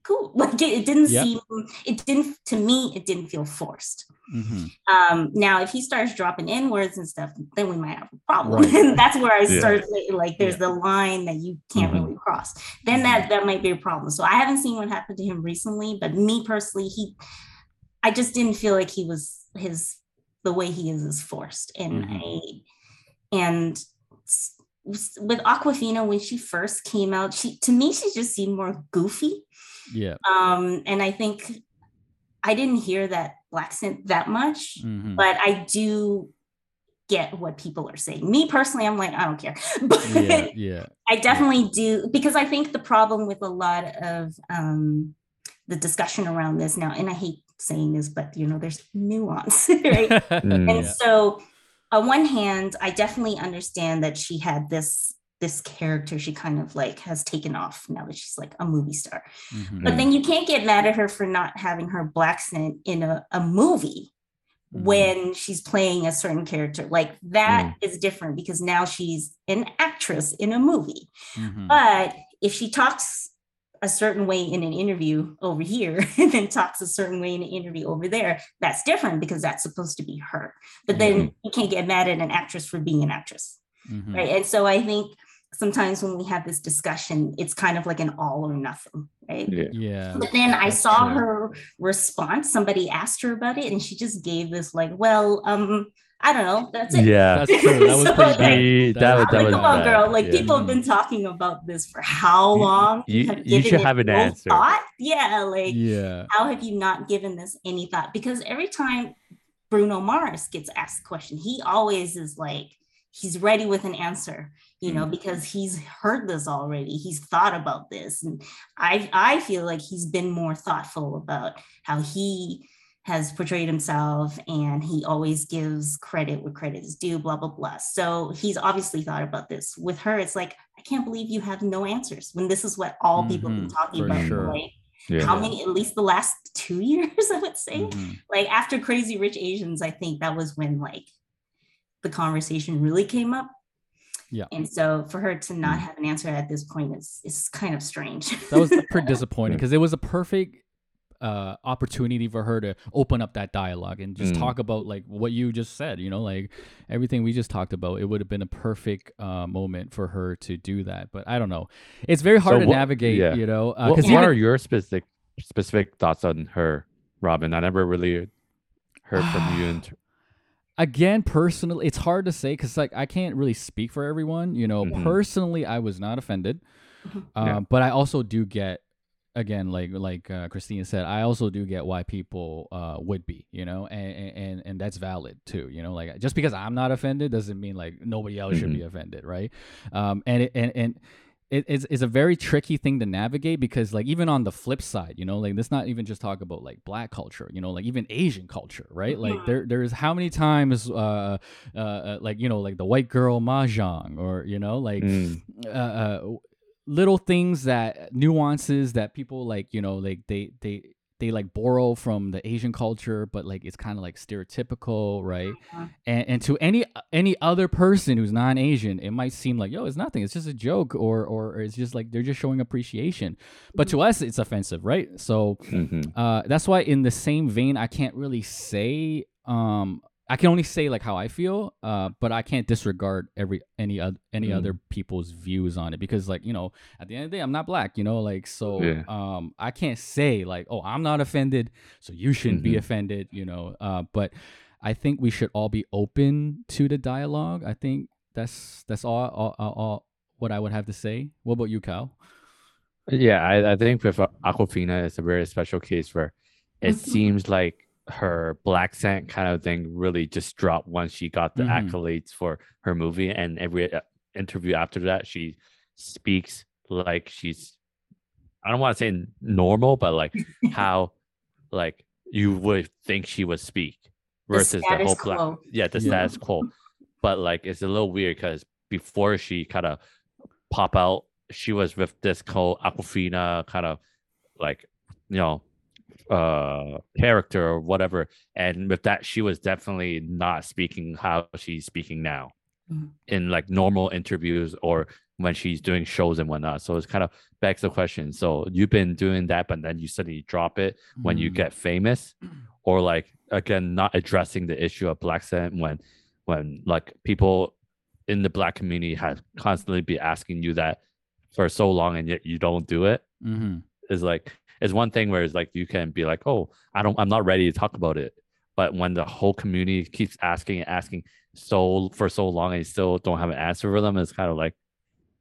cool. Like it, it didn't Yep. seem, it didn't to me, it didn't feel forced. Mhm. Um, now, if he starts dropping N words and stuff, then we might have a problem. Right. and that's where I Yeah. start like, there's Yeah. the line that you can't Mhm. really cross. Then that that might be a problem. So I haven't seen what happened to him recently, but me personally, he, I just didn't feel like he was his the way he is is forced, and Mhm. I, and with Awkwafina when she first came out, she to me she just seemed more goofy Yeah. um and i think i didn't hear that blaccent that much Mhm. but i do get what people are saying me personally i'm like i don't care but Yeah. Yeah. i definitely do because i think the problem with a lot of um the discussion around this now and i hate saying this but you know there's nuance right Mm. and so on one hand i definitely understand that she had this this character she kind of like has taken off now that she's like a movie star Mhm. but then you can't get mad at her for not having her blaccent in a, a movie Mhm. when she's playing a certain character. Like that is different because now she's an actress in a movie. Mhm. But if she talks a certain way in an interview over here and then talks a certain way in an interview over there, that's different because that's supposed to be her. But then you can't get mad at an actress for being an actress Mhm. right and so i think sometimes when we have this discussion it's kind of like an all or nothing right Yeah. Yeah. but then i saw true. her response somebody asked her about it and she just gave this like well um i don't know that's it Yeah. That's true. That was So, pretty like, bad. Yeah, That that was- was- that like, was come on, girl. Like Yeah. people have been talking about this for how long? you- have you given should have an no answer. Thought? Yeah, like Yeah. how have you not given this any thought? Because every time Bruno Mars gets asked a question, he always is like, he's ready with an answer, you know, because he's heard this already. He's thought about this. And I I feel like he's been more thoughtful about how he has portrayed himself and he always gives credit where credit is due, blah, blah, blah. So he's obviously thought about this. With her, it's like, I can't believe you have no answers when this is what all people have been Mhm, talking about. sure. Like, Yeah. how many at least the last two years i would say Mhm. like after crazy rich asians i think that was when like the conversation really came up Yeah. and so for her to not Mm. have an answer at this point is is kind of strange That was pretty disappointing because it was a perfect uh, opportunity for her to open up that dialogue and just Mm. talk about like what you just said. You know, like everything we just talked about. It would have been a perfect uh, moment for her to do that. But I don't know. It's very hard So to what- navigate. yeah. You know, what, because what are your specific specific thoughts on her, Robin? I never really heard from you. And again personally it's hard to say because like i can't really speak for everyone you know Mhm. personally i was not offended Mhm. um, Yeah. but i also do get again like like uh, christina said i also do get why people uh, would be you know and, and and that's valid too you know like just because i'm not offended doesn't mean like nobody else should be offended right um, and it, and and it, it's, it's a very tricky thing to navigate because like even on the flip side you know like let's not even just talk about like black culture you know like even asian culture right like Mhm. there there's how many times uh, uh uh like you know like the white girl mahjong or you know like Mm, uh, uh little things that nuances that people like you know like they they they like borrow from the asian culture but like it's kind of like stereotypical right Mhm. and, and to any any other person who's non-asian it might seem like yo it's nothing it's just a joke or or it's just like they're just showing appreciation but to us it's offensive right so mhm. uh, that's why in the same vein, I can't really say. Um, I can only say like how I feel, uh, but I can't disregard every any other any Mm. other people's views on it because like you know at the end of the day I'm not black, you know, like so Yeah. um I can't say like oh I'm not offended, so you shouldn't be Mhm. offended, you know. Uh, but I think we should all be open to the dialogue. I think that's that's all all, all, all what I would have to say. What about you, Cal? Yeah, I, I think with Awkwafina, it's a very special case where it seems like her blaccent kind of thing really just dropped once she got the Mhm. accolades for her movie, and every uh, interview after that, she speaks like she's I don't want to say normal, but like how like you would think she would speak versus the, status whole black yeah the Yeah. status quo but like it's a little weird because before she kind of pop out she was with this called awkwafina kind of like you know uh character or whatever and with that she was definitely not speaking how she's speaking now Mhm. in like normal interviews or when she's doing shows and whatnot. So it's kind of begs the question. So you've been doing that, but then you suddenly drop it when you get famous, or like again not addressing the issue of blaccent when when like people in the black community have constantly be asking you that for so long and yet you don't do it hmm is like is one thing where it's like you can be like oh i don't i'm not ready to talk about it but when the whole community keeps asking and asking so for so long and you still don't have an answer for them it's kind of like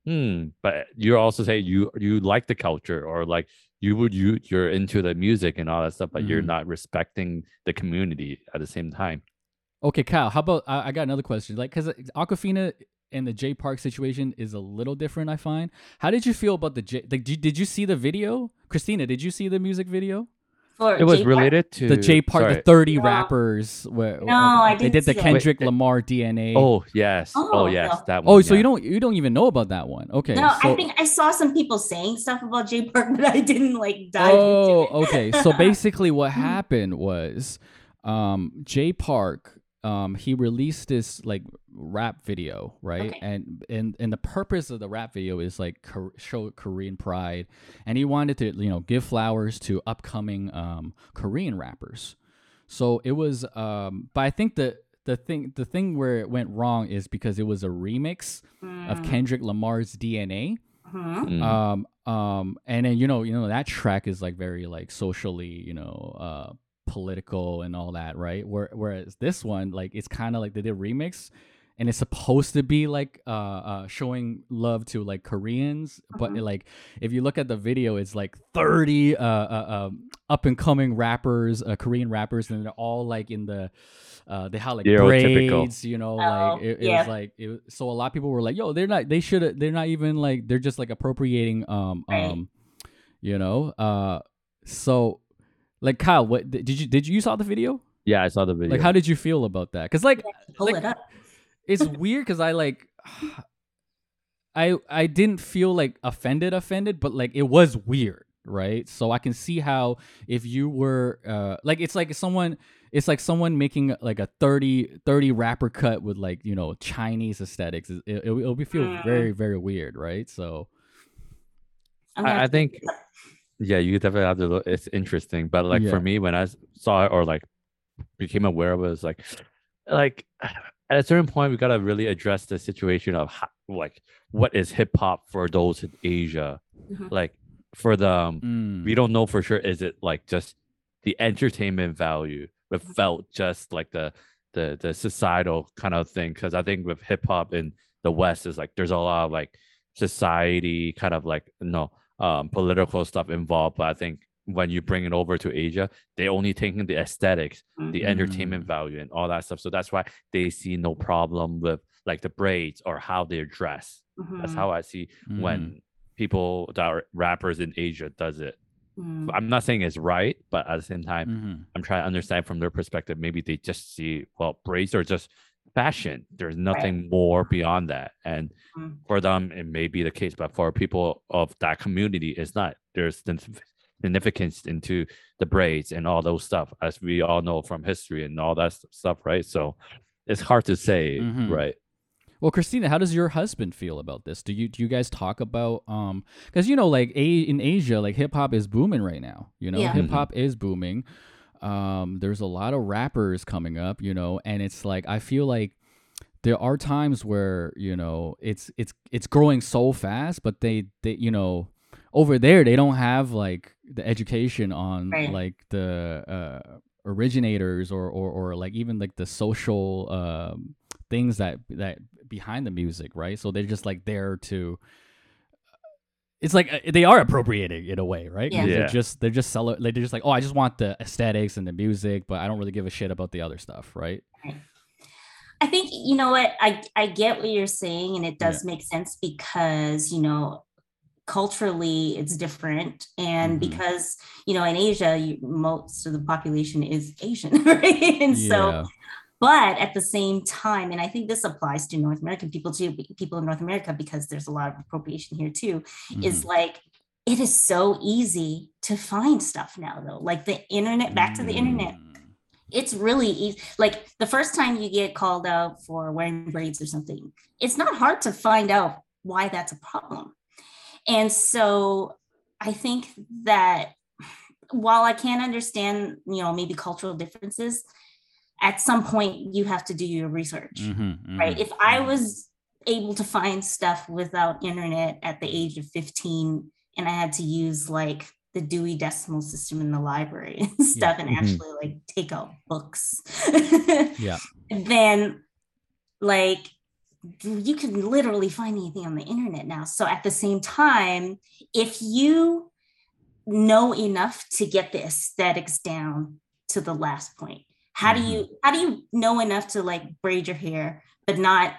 hmm but you're also saying you you like the culture or like you would you you're into the music and all that stuff but you're Mhm. not respecting the community at the same time Okay, Kyle. How about I, I got another question? Like, because Awkwafina and the Jay Park situation is a little different. I find. How did you feel about the J? Like, did, did you see the video, Christina? Did you see the music video? For it was Jay Park? related to The Jay Park, the thirty No. rappers. Where No, I didn't did the see that. Kendrick Wait, Lamar DNA. oh yes oh, Oh, yes no. that one Oh, so yeah. you don't you don't even know about that one? Okay. no, so, I think I saw some people saying stuff about Jay Park, but I didn't like dive Oh, into it. Oh, okay. So basically, what happened was, um, Jay Park, um, he released this like rap video, right? Okay. And and and the purpose of the rap video is like Kor- show Korean pride, and he wanted to you know give flowers to upcoming um Korean rappers. So it was, um, but I think the the thing the thing where it went wrong is because it was a remix of Mm, Kendrick Lamar's DNA mhm. Mm. um um and then you know you know that track is like very like socially you know uh political and all that right Where, whereas this one like it's kind of like they did remix and it's supposed to be like uh, uh showing love to like koreans but Mhm. like if you look at the video it's like 30 uh, uh um, up and coming rappers uh, korean rappers and they're all like in the uh they had like Stereotypical. braids you know Oh, like it, it yeah. was like it, was- so a lot of people were like yo they're not they should they're not even like they're just like appropriating um Right. um you know uh so like kyle what did you did you, you saw the video yeah i saw the video like how did you feel about that because like Pull like- it up. it's weird because I like I I didn't feel like offended offended, but like it was weird, right? So I can see how if you were uh like it's like someone it's like someone making like a 30 30 rapper cut with like, you know, Chinese aesthetics. It, it, it'll be feel Mm. very very weird, right? So I'm I, I have to think look it up. Yeah you definitely have to look it's interesting but like Yeah. for me when I saw it or like became aware of it it's like like at a certain point we got to really address the situation of how, like what is hip-hop for those in asia Mhm. like for them mm, we don't know for sure is it like just the entertainment value but felt just like the the the societal kind of thing because i think with hip-hop in the west is like there's a lot of like society kind of like no um political stuff involved but i think when you bring it over to asia they only taking the aesthetics the Mm. entertainment value and all that stuff so that's why they see no problem with like the braids or how they dress that's Mhm. how i see mhm. when people that are rappers in asia does it Mm. I'm not saying it's right, but at the same time, Mhm. I'm trying to understand from their perspective. Maybe they just see, well, braids are just fashion. There's nothing more beyond that. And Mm. for them, it may be the case, but for people of that community, it's not. There's signifi- significance into the braids and all those stuff, as we all know from history and all that stuff, right? So it's hard to say, Mhm. right? Well, Christina, how does your husband feel about this? Do you do you guys talk about um because you know like a in Asia like hip hop is booming right now. You know, Yeah. hip hop is booming. Um, there's a lot of rappers coming up. You know, and it's like I feel like there are times where you know it's it's it's growing so fast, but they they you know over there they don't have like the education on Right. like the uh originators or, or or like even like the social um things that that behind the music right so they're just like there to it's like uh, they are appropriating in a way right? Yeah. they're just they're just sell they're just like oh i just want the aesthetics and the music but i don't really give a shit about the other stuff right I think you know what I I get what you're saying, and it does make sense because you know culturally it's different, and Mhm. because you know in Asia you, most of the population is Asian, right? And so, yeah but at the same time, and I think this applies to North American people too, people in North America because there's a lot of appropriation here too. Is Mhm. like it is so easy to find stuff now though, like the internet. Back to the internet Mm. it's really easy. Like the first time you get called out for wearing braids or something, it's not hard to find out why that's a problem. And so I think that while I can't understand, you know, maybe cultural differences, at some point you have to do your research, Mhm, right? mhm, If I mhm. was able to find stuff without internet at the age of 15 and I had to use like the Dewey Decimal System in the library and stuff and Mhm. actually like take out books, yeah, then like you can literally find anything on the internet now. So at the same time, if you know enough to get the aesthetics down to the last point, how do you how do you know enough to like braid your hair but not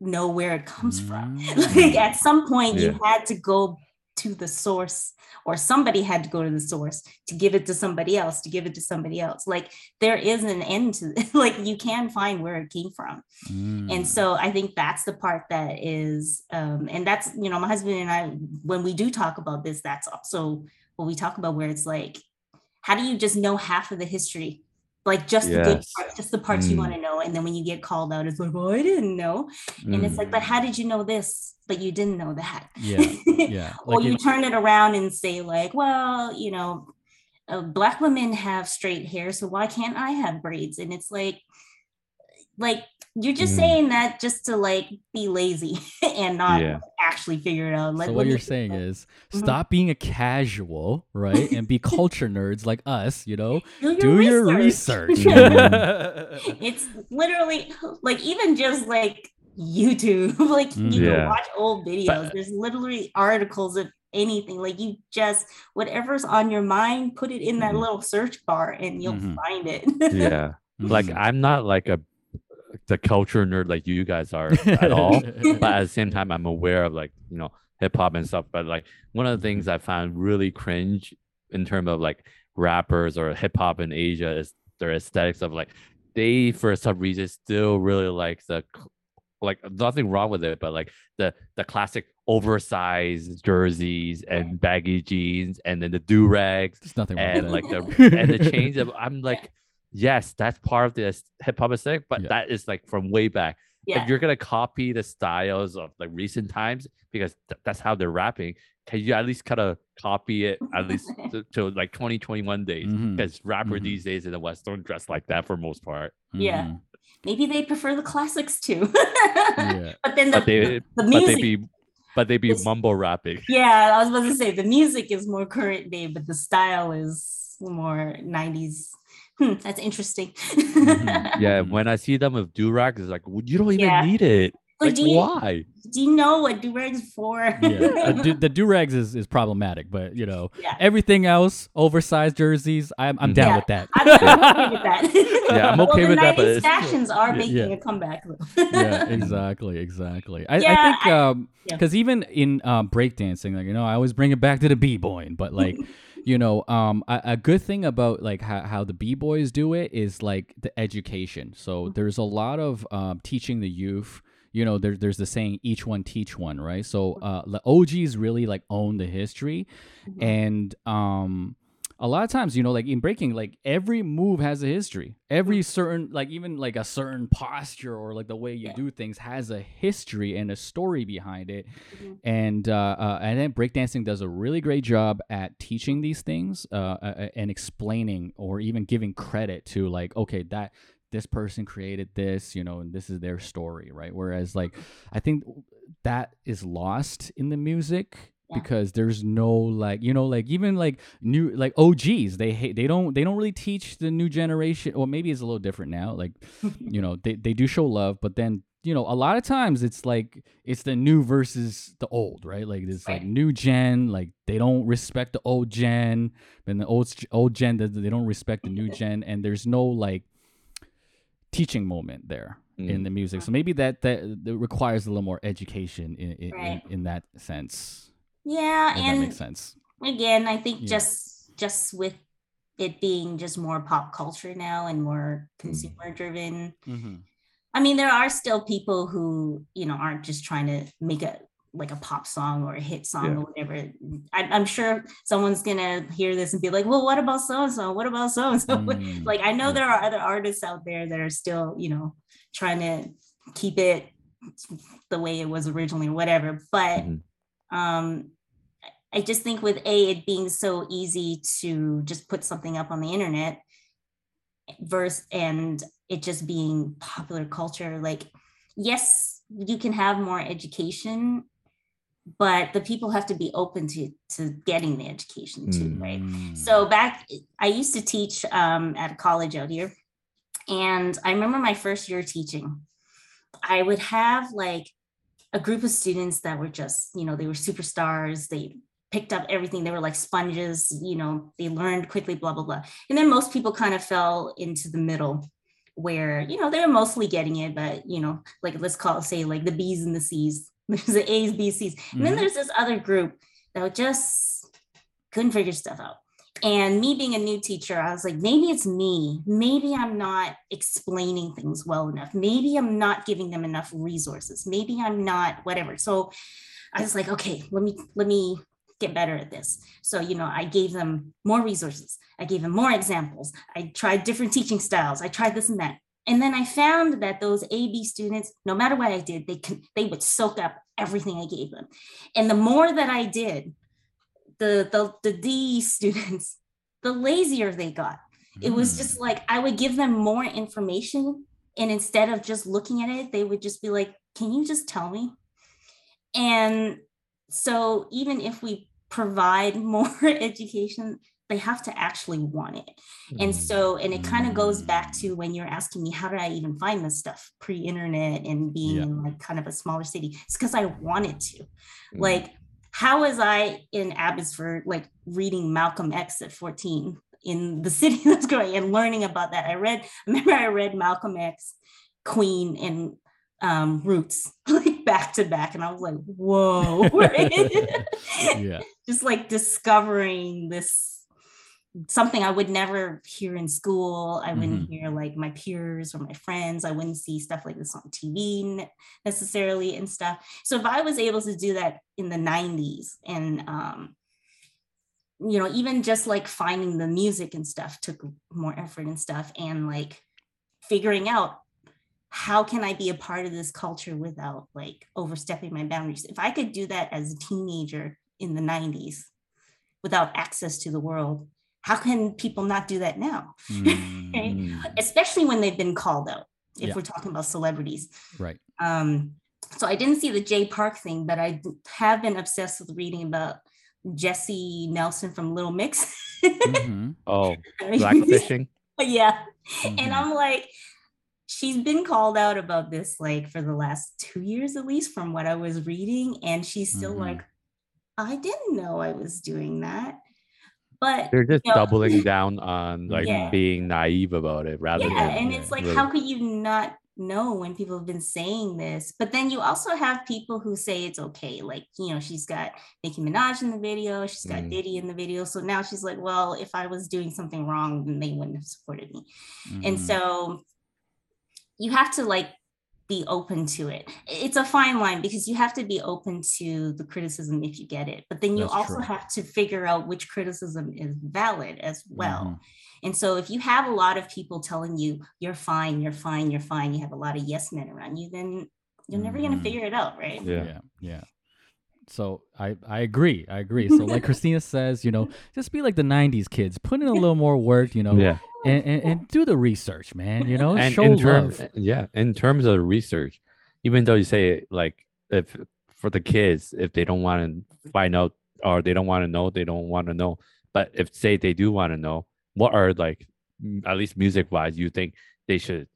know where it comes from? Mm. like at some point Yeah. you had to go to the source or somebody had to go to the source to give it to somebody else to give it to somebody else like there is an end to like you can find where it came from Mm. and so i think that's the part that is um and that's you know my husband and i when we do talk about this that's also what we talk about where it's like how do you just know half of the history like just the good parts just the parts you Mm. want to know and then when you get called out it's like oh i didn't know. And it's like but how did you know this but you didn't know that? Yeah, yeah. or Like you turn it around and say like well you know uh, black women have straight hair so why can't i have braids? And it's like like you're just Mm. saying that just to like be lazy and not Yeah. actually figure it out like so what you're saying is Mhm. stop being a casual, right? And be culture nerds like us, you know? do your Do your research. research. it's literally like even just like youtube like you Yeah. can watch old videos But- there's literally articles of anything like you just whatever's on your mind put it in that Mhm. little search bar and you'll Mhm. find it yeah. Like Mhm. I'm not like a the culture nerd like you guys are at all. but at the same time i'm aware of like you know hip hop and stuff but like one of the things i found really cringe in terms of like rappers or hip hop in asia is their aesthetics of like they for some reason still really like the like nothing wrong with it but like the the classic oversized jerseys and baggy jeans and then the do rags There's nothing wrong and with like that. the and the change of i'm like yes that's part of this hip hop aesthetic but Yeah. that is like from way back yeah if you're gonna copy the styles of like recent times because th- that's how they're rapping can you at least kind of copy it at least to, to like 2021 days because rapper mhm. these days in the west don't dress like that for most part yeah. mhm, maybe they prefer the classics too Yeah. but then the, but they the, the but music they be but they be is- mumble rapping yeah i was about to say the music is more current day but the style is more 90s hmm, that's interesting Mhm. yeah when i see them with do-rags it's like well, you don't even Yeah. need it Like, like do you- why do you know what do-rags for yeah. Uh, do, the do rags is, is problematic, but you know, Yeah. everything else, oversized jerseys, I'm, I'm down Yeah. with that. I'm okay with that. Yeah, I'm Well, okay the with that, but 90s it's- fashions are Yeah, making yeah. a comeback. Yeah, exactly, exactly. I, Yeah, I think um yeah. because even in um breakdancing, like you know, I always bring it back to the b boying, but like you know, um a, a good thing about like how, how the b boys do it is like the education. So Mm-hmm. there's a lot of um teaching the youth. You know, there, there's the saying each one teach one, right? So Mm-hmm. uh, the OGs really like own the history, Mhm. and um a lot of times you know like in breaking like every move has a history. Every certain like even like a certain posture or like the way you Yeah. do things has a history and a story behind it. Mhm. and uh, uh and then breakdancing does a really great job at teaching these things uh, uh and explaining or even giving credit to like okay that this person created this you know and this is their story right? Whereas like i think that is lost in the music Yeah. because there's no like you know like even like new like OGs they hate they don't they don't really teach the new generation or maybe it's a little different now like you know they, they do show love but then you know a lot of times it's like it's the new versus the old right like it's like new gen like they don't respect the old gen and the old old gen they they don't respect the new gen and there's no like teaching moment there in Mm. the music so maybe that that, that requires a little more education in in, Right. in, in that sense yeah, if that and makes sense again, I think Yeah. just just with it being just more pop culture now and more consumer driven. mm-hmm. I mean, there are still people who you know aren't just trying to make a like a pop song or a hit song Yeah. or whatever. I, I'm sure someone's gonna hear this and be like, "Well, what about so and so? What about so and so?" Like, I know yeah. there are other artists out there that are still, you know, trying to keep it the way it was originally or whatever. But Mhm. Um, I just think with A, it being so easy to just put something up on the internet verse and it just being popular culture, like, yes, you can have more education, but the people have to be open to to getting the education too, Mm. right? So back, I used to teach um, at a college out here, and I remember my first year teaching. I would have like a group of students that were just, you know, they were superstars. They picked up everything. They were like sponges, you know, they learned quickly, blah, blah, blah. And then most people kind of fell into the middle where, you know, they were mostly getting it, but, you know, like let's call it, say, like the B's and the C's. There's the A's, B's, C's. And then Mhm. there's this other group that would just couldn't figure stuff out. And me being a new teacher, I was like, maybe it's me. Maybe I'm not explaining things well enough. Maybe I'm not giving them enough resources. Maybe I'm not whatever. So I was like, okay, let me let me get better at this. So, you know, I gave them more resources. I gave them more examples. I tried different teaching styles. I tried this and that. And then I found that those AB students, no matter what I did, they they would soak up everything I gave them. And the more that I did, the the the D students, the lazier they got. It was Mm. just like I would give them more information, and instead of just looking at it, they would just be like, "Can you just tell me?" And so even if we provide more education, they have to actually want it. And Mm. so, and it kind of goes back Mm. to when you're asking me, how did I even find this stuff pre-internet and being Yeah. in like kind of a smaller city? It's because I wanted to. Mm. Like, how was I in Abbotsford, like reading Malcolm X at 14 in the city that's growing and learning about that? I read, I remember I read Malcolm X, Queen, and um, Roots like back to back, and I was like, whoa, yeah. just like discovering this something I would never hear in school. I wouldn't hear like my peers or my friends. I wouldn't see stuff like this on TV necessarily and stuff. So if I was able to do that in the 90s and um you know, even just like finding the music and stuff took more effort and stuff and like figuring out how can I be a part of this culture without like overstepping my boundaries? If I could do that as a teenager in the 90s without access to the world, how can people not do that now? Mm. Especially when they've been called out, if Yeah. we're talking about celebrities. Right. Um, so I didn't see the Jay Park thing, but i have been obsessed with reading about Jesy Nelson from Little Mix. Mhm. Oh, blackfishing. yeah. Mhm. And I'm like, she's been called out about this like for the last two years at least from what I was reading. And she's still Mhm. like, I didn't know I was doing that. But They're just you know, doubling down on like Yeah. being naive about it rather yeah, than and it's like, really- how could you not know when people have been saying this? But then you also have people who say it's okay. Like, you know, she's got Nicki Minaj in the video, she's got Mm. Diddy in the video. So now she's like, well, if I was doing something wrong, then they wouldn't have supported me. And Mhm. so you have to like be open to it. It's a fine line because you have to be open to the criticism if you get it. But then you That's also true. have to figure out which criticism is valid as well. Mhm. And so if you have a lot of people telling you you're fine, you're fine, you're fine, you have a lot of yes men around you, then you're never going to figure it out, right? Yeah. yeah yeah so i i agree i agree so like christina says you know just be like the 90s kids put in a little more work you know yeah. And, and, and do the research man you know and show in terms love yeah in terms of research even though you say like if for the kids if they don't want to find out or they don't want to know they don't want to know but if say they do want to know what are like at least music wise you think they should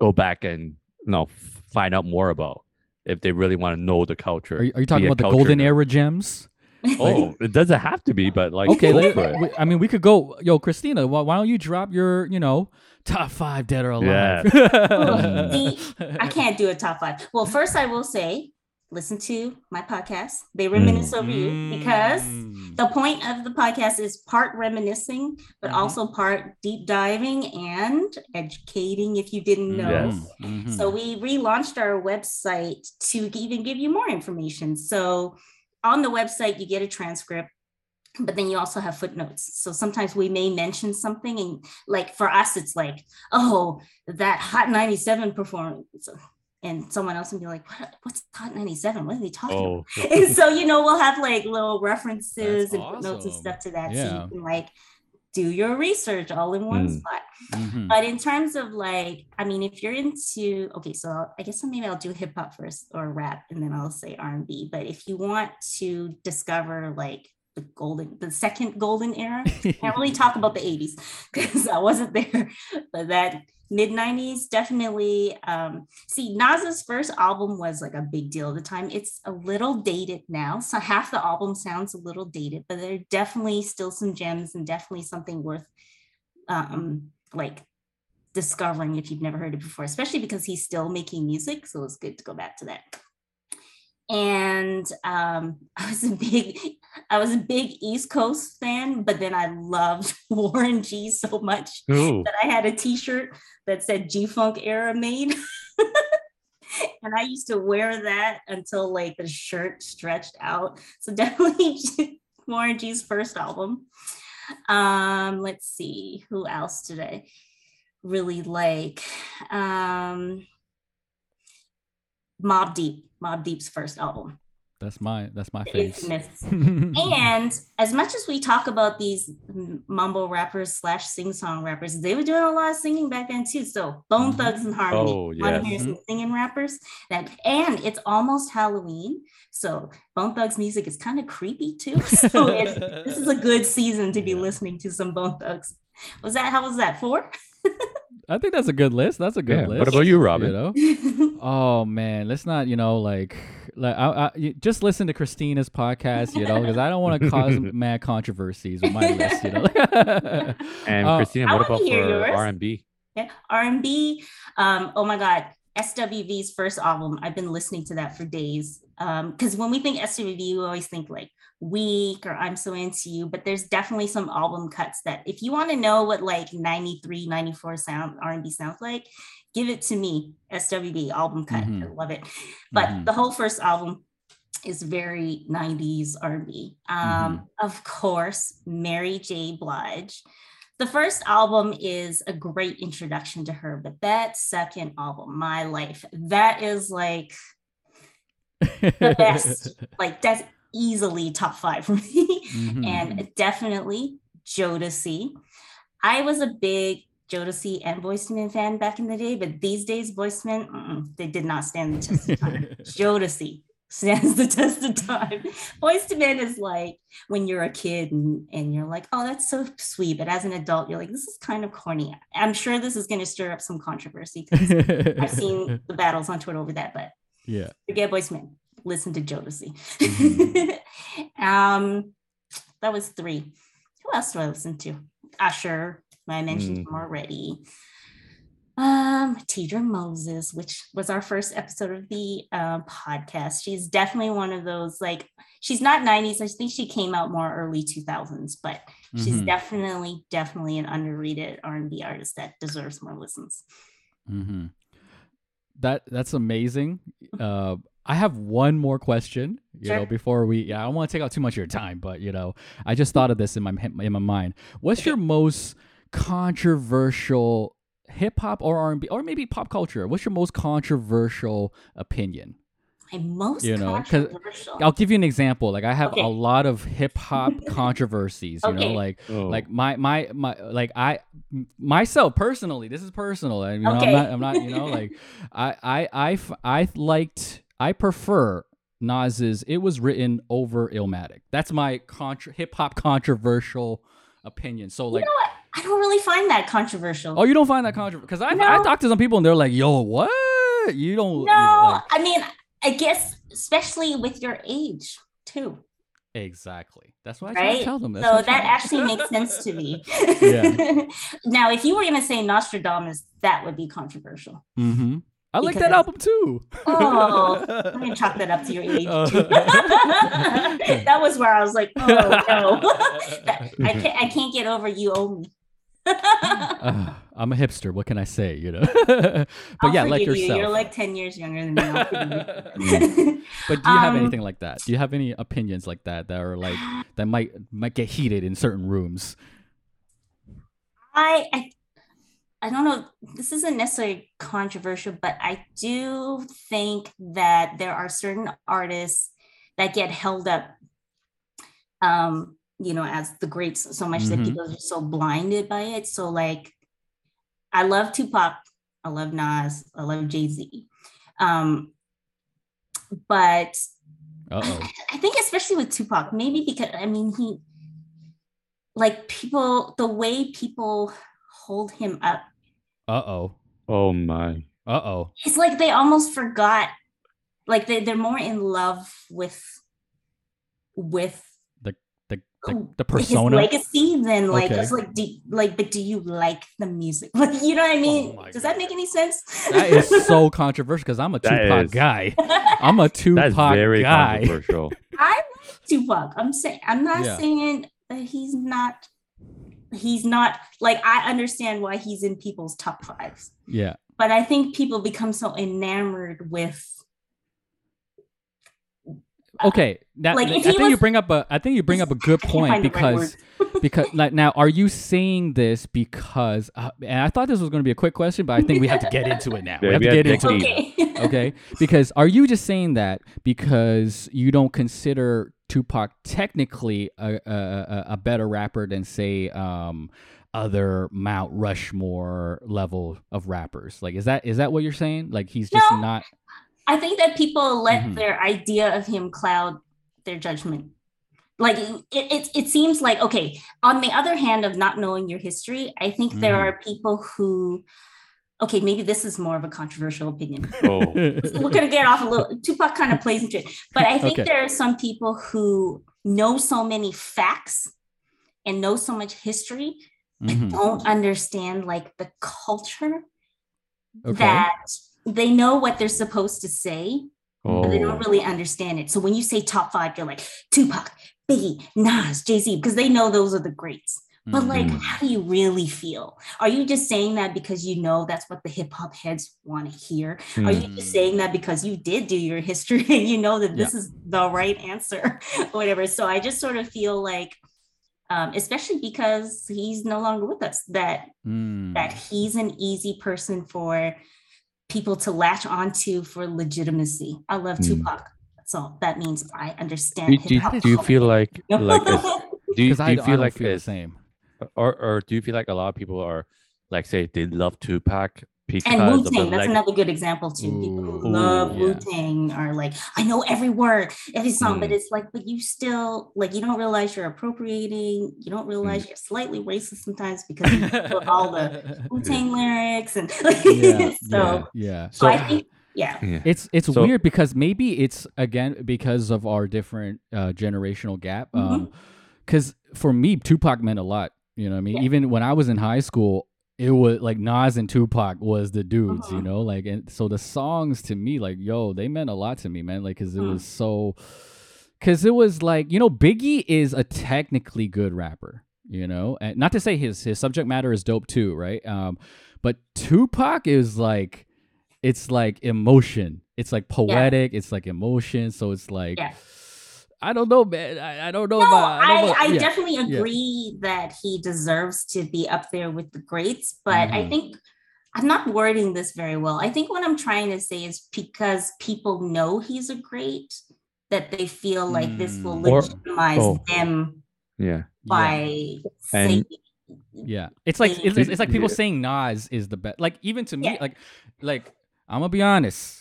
go back and you know find out more about if they really want to know the culture are you, are you talking about the golden nerd. era gems oh it doesn't have to be but like okay let- we- i mean we could go yo christina why, why don't you drop your you know top five dead or alive See, I can't do a top five. Well, first I will say, listen to my podcast. They reminisce over you because Mm. the point of the podcast is part reminiscing, but Mhm. also part deep diving and educating if you didn't know. Yes. Mhm. So we relaunched our website to even give you more information. So on the website, you get a transcript, but then you also have footnotes. So sometimes we may mention something, and like for us, it's like, oh, that Hot 97 performance. and someone else would be like, what, what's Hot 97? What are they talking Oh, about? And so, you know, we'll have like little references That's and footnotes and stuff to that. So you can like do your research all in one Mm. spot. Mhm. But in terms of like, I mean, if you're into, okay, so I guess maybe I'll do hip hop first or rap, and then I'll say R and B. But if you want to discover like the golden, the second golden era, I can't really talk about the 80s because I wasn't there, but that mid 90s definitely. Um, see, Nas's first album was like a big deal at the time. It's a little dated now, so half the album sounds a little dated, but there are definitely still some gems and definitely something worth um, like discovering if you've never heard it before, especially because he's still making music. So it's good to go back to that. And um, I was a big, I was a big East Coast fan, but then I loved Warren G so much Ooh. that I had a T-shirt that said G Funk era made. and I used to wear that until like the shirt stretched out. So definitely Warren G's first album. Um, let's see, who else did I really like? Um, Mobb Deep, Mobb Deep's first album. That's my that's my face. And as much as we talk about these mumble rappers slash sing song rappers, they were doing a lot of singing back then too. So Bone Mhm. Thugs and Harmony, Oh, want to yes. hear some singing rappers? That and it's almost Halloween, so Bone Thugs music is kind of creepy too. So it's, this is a good season to be Yeah. listening to some Bone Thugs. Was that how was that four? I think that's a good list. That's a good Yeah. list. What about you, Robin? You know? Oh man, let's not, you know, like, like I, I, just listen to Christina's podcast, you know, because I don't want to cause mad controversies with my list, you know. And Uh, Christina, what about for. R and B? Yeah, R&B. Um, oh my God, SWV's first album. I've been listening to that for days. Um, because when we think SWV, we always think like Weak or I'm So Into You, but there's definitely some album cuts that if you want to know what like 93, 94 sound R&B sounds like, give it to me. SWV album cut. Mhm. I love it. But Mhm. the whole first album is very 90s R&B. Um, Of course, Mary J. Blige. The first album is a great introduction to her, but that second album, My Life, that is like the best. like that's easily top five for me. Mhm. And definitely Jodeci. I was a big Jodeci and Boyz II Men fan back in the day, but these days Boyz Men, they did not stand the test of time. Jodeci stands the test of time. Boyz II Men is like when you're a kid and, and you're like, oh, that's so sweet. But as an adult, you're like, this is kind of corny. I'm sure this is going to stir up some controversy because I've seen the battles on Twitter over that, but yeah. forget Boyz Men. Listen to Jodeci. Mhm. um, that was three. Who else do I listen to? Usher. I mentioned Mm. him already. Um, Teedra Moses, which was our first episode of the uh, podcast. She's definitely one of those like she's not 90s. I think she came out more early 2000s, but she's Mhm. definitely definitely an underrated R&B artist that deserves more listens. Mm-hmm. That that's amazing. Uh, I have one more question. You know, before we, yeah, I don't want to take out too much of your time, but you know, I just thought of this in my in my mind. What's your most controversial hip hop or R and B or maybe pop culture? What's your most controversial opinion? My most You know, controversial. I'll give you an example. Like I have Okay. a lot of hip hop controversies. You know, like Oh. like my my my like I m- myself personally. This is personal. and you know, Okay. I'm not. I'm not. You know, like i i i liked. I prefer Nas's. It was written over Illmatic. That's my contra- hip hop controversial opinion. So like, you know what? I don't really find that controversial. oh, you don't find that controversial? Because I I No. talked to some people and they're like, yo, what? You don't. No, like- I mean, I guess especially with your age too, exactly. That's what I right? tell them. That's So that actually makes sense to me. Yeah. now, if you were going to say Nastradamus, that would be controversial. Mm-hmm. I like that album too. Oh, I'm to chalk that up to your age. Oh. that was where I was like, oh no, I can't, I can't get over you owe me. Uh, I'm a hipster. What can I say? You know. but I'll yeah, like forgive you. yourself. You're like 10 years younger than me. You. but do you have Um, anything like that? Do you have any opinions like that that are like that might might get heated in certain rooms? I, I I don't know, this isn't necessarily controversial, but I do think that there are certain artists that get held up, um, you know, as the greats so much Mhm. that people are so blinded by it. So, like, I love Tupac, I love Nas, I love Jay Z. Um, but. I think especially with Tupac, maybe because I mean he like people the way people hold him up, Uh oh. Oh my. Uh oh. it's like they almost forgot like they, they're more in love with with The the the, who- the his persona. legacy than like Okay. it's like do, like but do you like the music like you know what I mean Oh my does that make any sense That is so controversial because I'm a That Tupac is- guy. I'm a That's Tupac very guy. controversial. I like Tupac. I'm saying I'm not Yeah. saying that he's not he's not like I understand why he's in people's top fives. Yeah. But I think people become so enamored with Okay. Now, Like, I if he think you bring up a I think you bring up a good point find the right because because like now are you saying this because uh, and I thought this was going to be a quick question but I think we have to get into it now. we have we to have get to into dig it. okay. okay because are you just saying that because you don't consider tupac technically a, a, a- better rapper than say um other mount rushmore level of rappers like is that is that what you're saying like he's just No. not I think that people let Mhm. their idea of him cloud their judgment. Like it, it, it seems like okay. On the other hand, of not knowing your history, I think there Mhm. are people who, okay, maybe this is more of a controversial opinion. Oh. We're gonna get off a little. Tupac kind of plays into it, but I think Okay. there are some people who know so many facts and know so much history, but Mhm. don't understand like the culture okay that they know what they're supposed to say, Oh. but they don't really understand it. So when you say top five, you're like Tupac, Biggie, Nas, Jay Z, because they know those are the greats. But like, Mhm. how do you really feel? Are you just saying that because you know that's what the hip hop heads want to hear? Are you just saying that because you did do your history and you know that this is the right answer or whatever? So I just sort of feel like, um, especially because he's no longer with us, that Mm. that he's an easy person for people to latch onto for legitimacy. I love Mm. Tupac. So that means I understand Do, do, hip-hop do you feel like like as, do you, because do you I feel don't like feel the same or or do you feel like a lot of people are like say they love Tupac because and Wu Tang, that's leg- another good example too. People who love yeah. Wu Tang are like, I know every word, every song, but Mm. it's like, but you still like you don't realize you're appropriating. You don't Mm. realize you're slightly racist sometimes because you know all the Wu Tang lyrics and like yeah, so. yeah, yeah. So I think, yeah, yeah. It's it's So- weird because maybe it's again because of our different uh, generational gap. Mhm. Um, because for me, Tupac meant a lot. You know, what I mean, Yeah. even when I was in high school, it was like Nas and Tupac was the dudes. You Mhm. know, like and so the songs to me, like yo, they meant a lot to me, man. Like, cause it Mm. was so, cause it was like you know, Biggie is a technically good rapper. You know, and not to say his his subject matter is dope too, right? Um, but Tupac is like it's like emotion. It's like poetic. It's like emotion. So it's like Yeah. I don't know, man. I, I don't know No, about. I, don't know- I yeah. definitely yeah. agree that he deserves to be up there with the greats, but I Mhm. think I'm not wording this very well. I think what I'm trying to say is because people know he's a great, that they feel like this will Mm. Or- legitimize oh. them yeah. Yeah. by And- saying Yeah, it's like it's, it's, it's like people Yeah. saying Nas is the best. Like even to me, Yeah. like like I'm gonna be honest.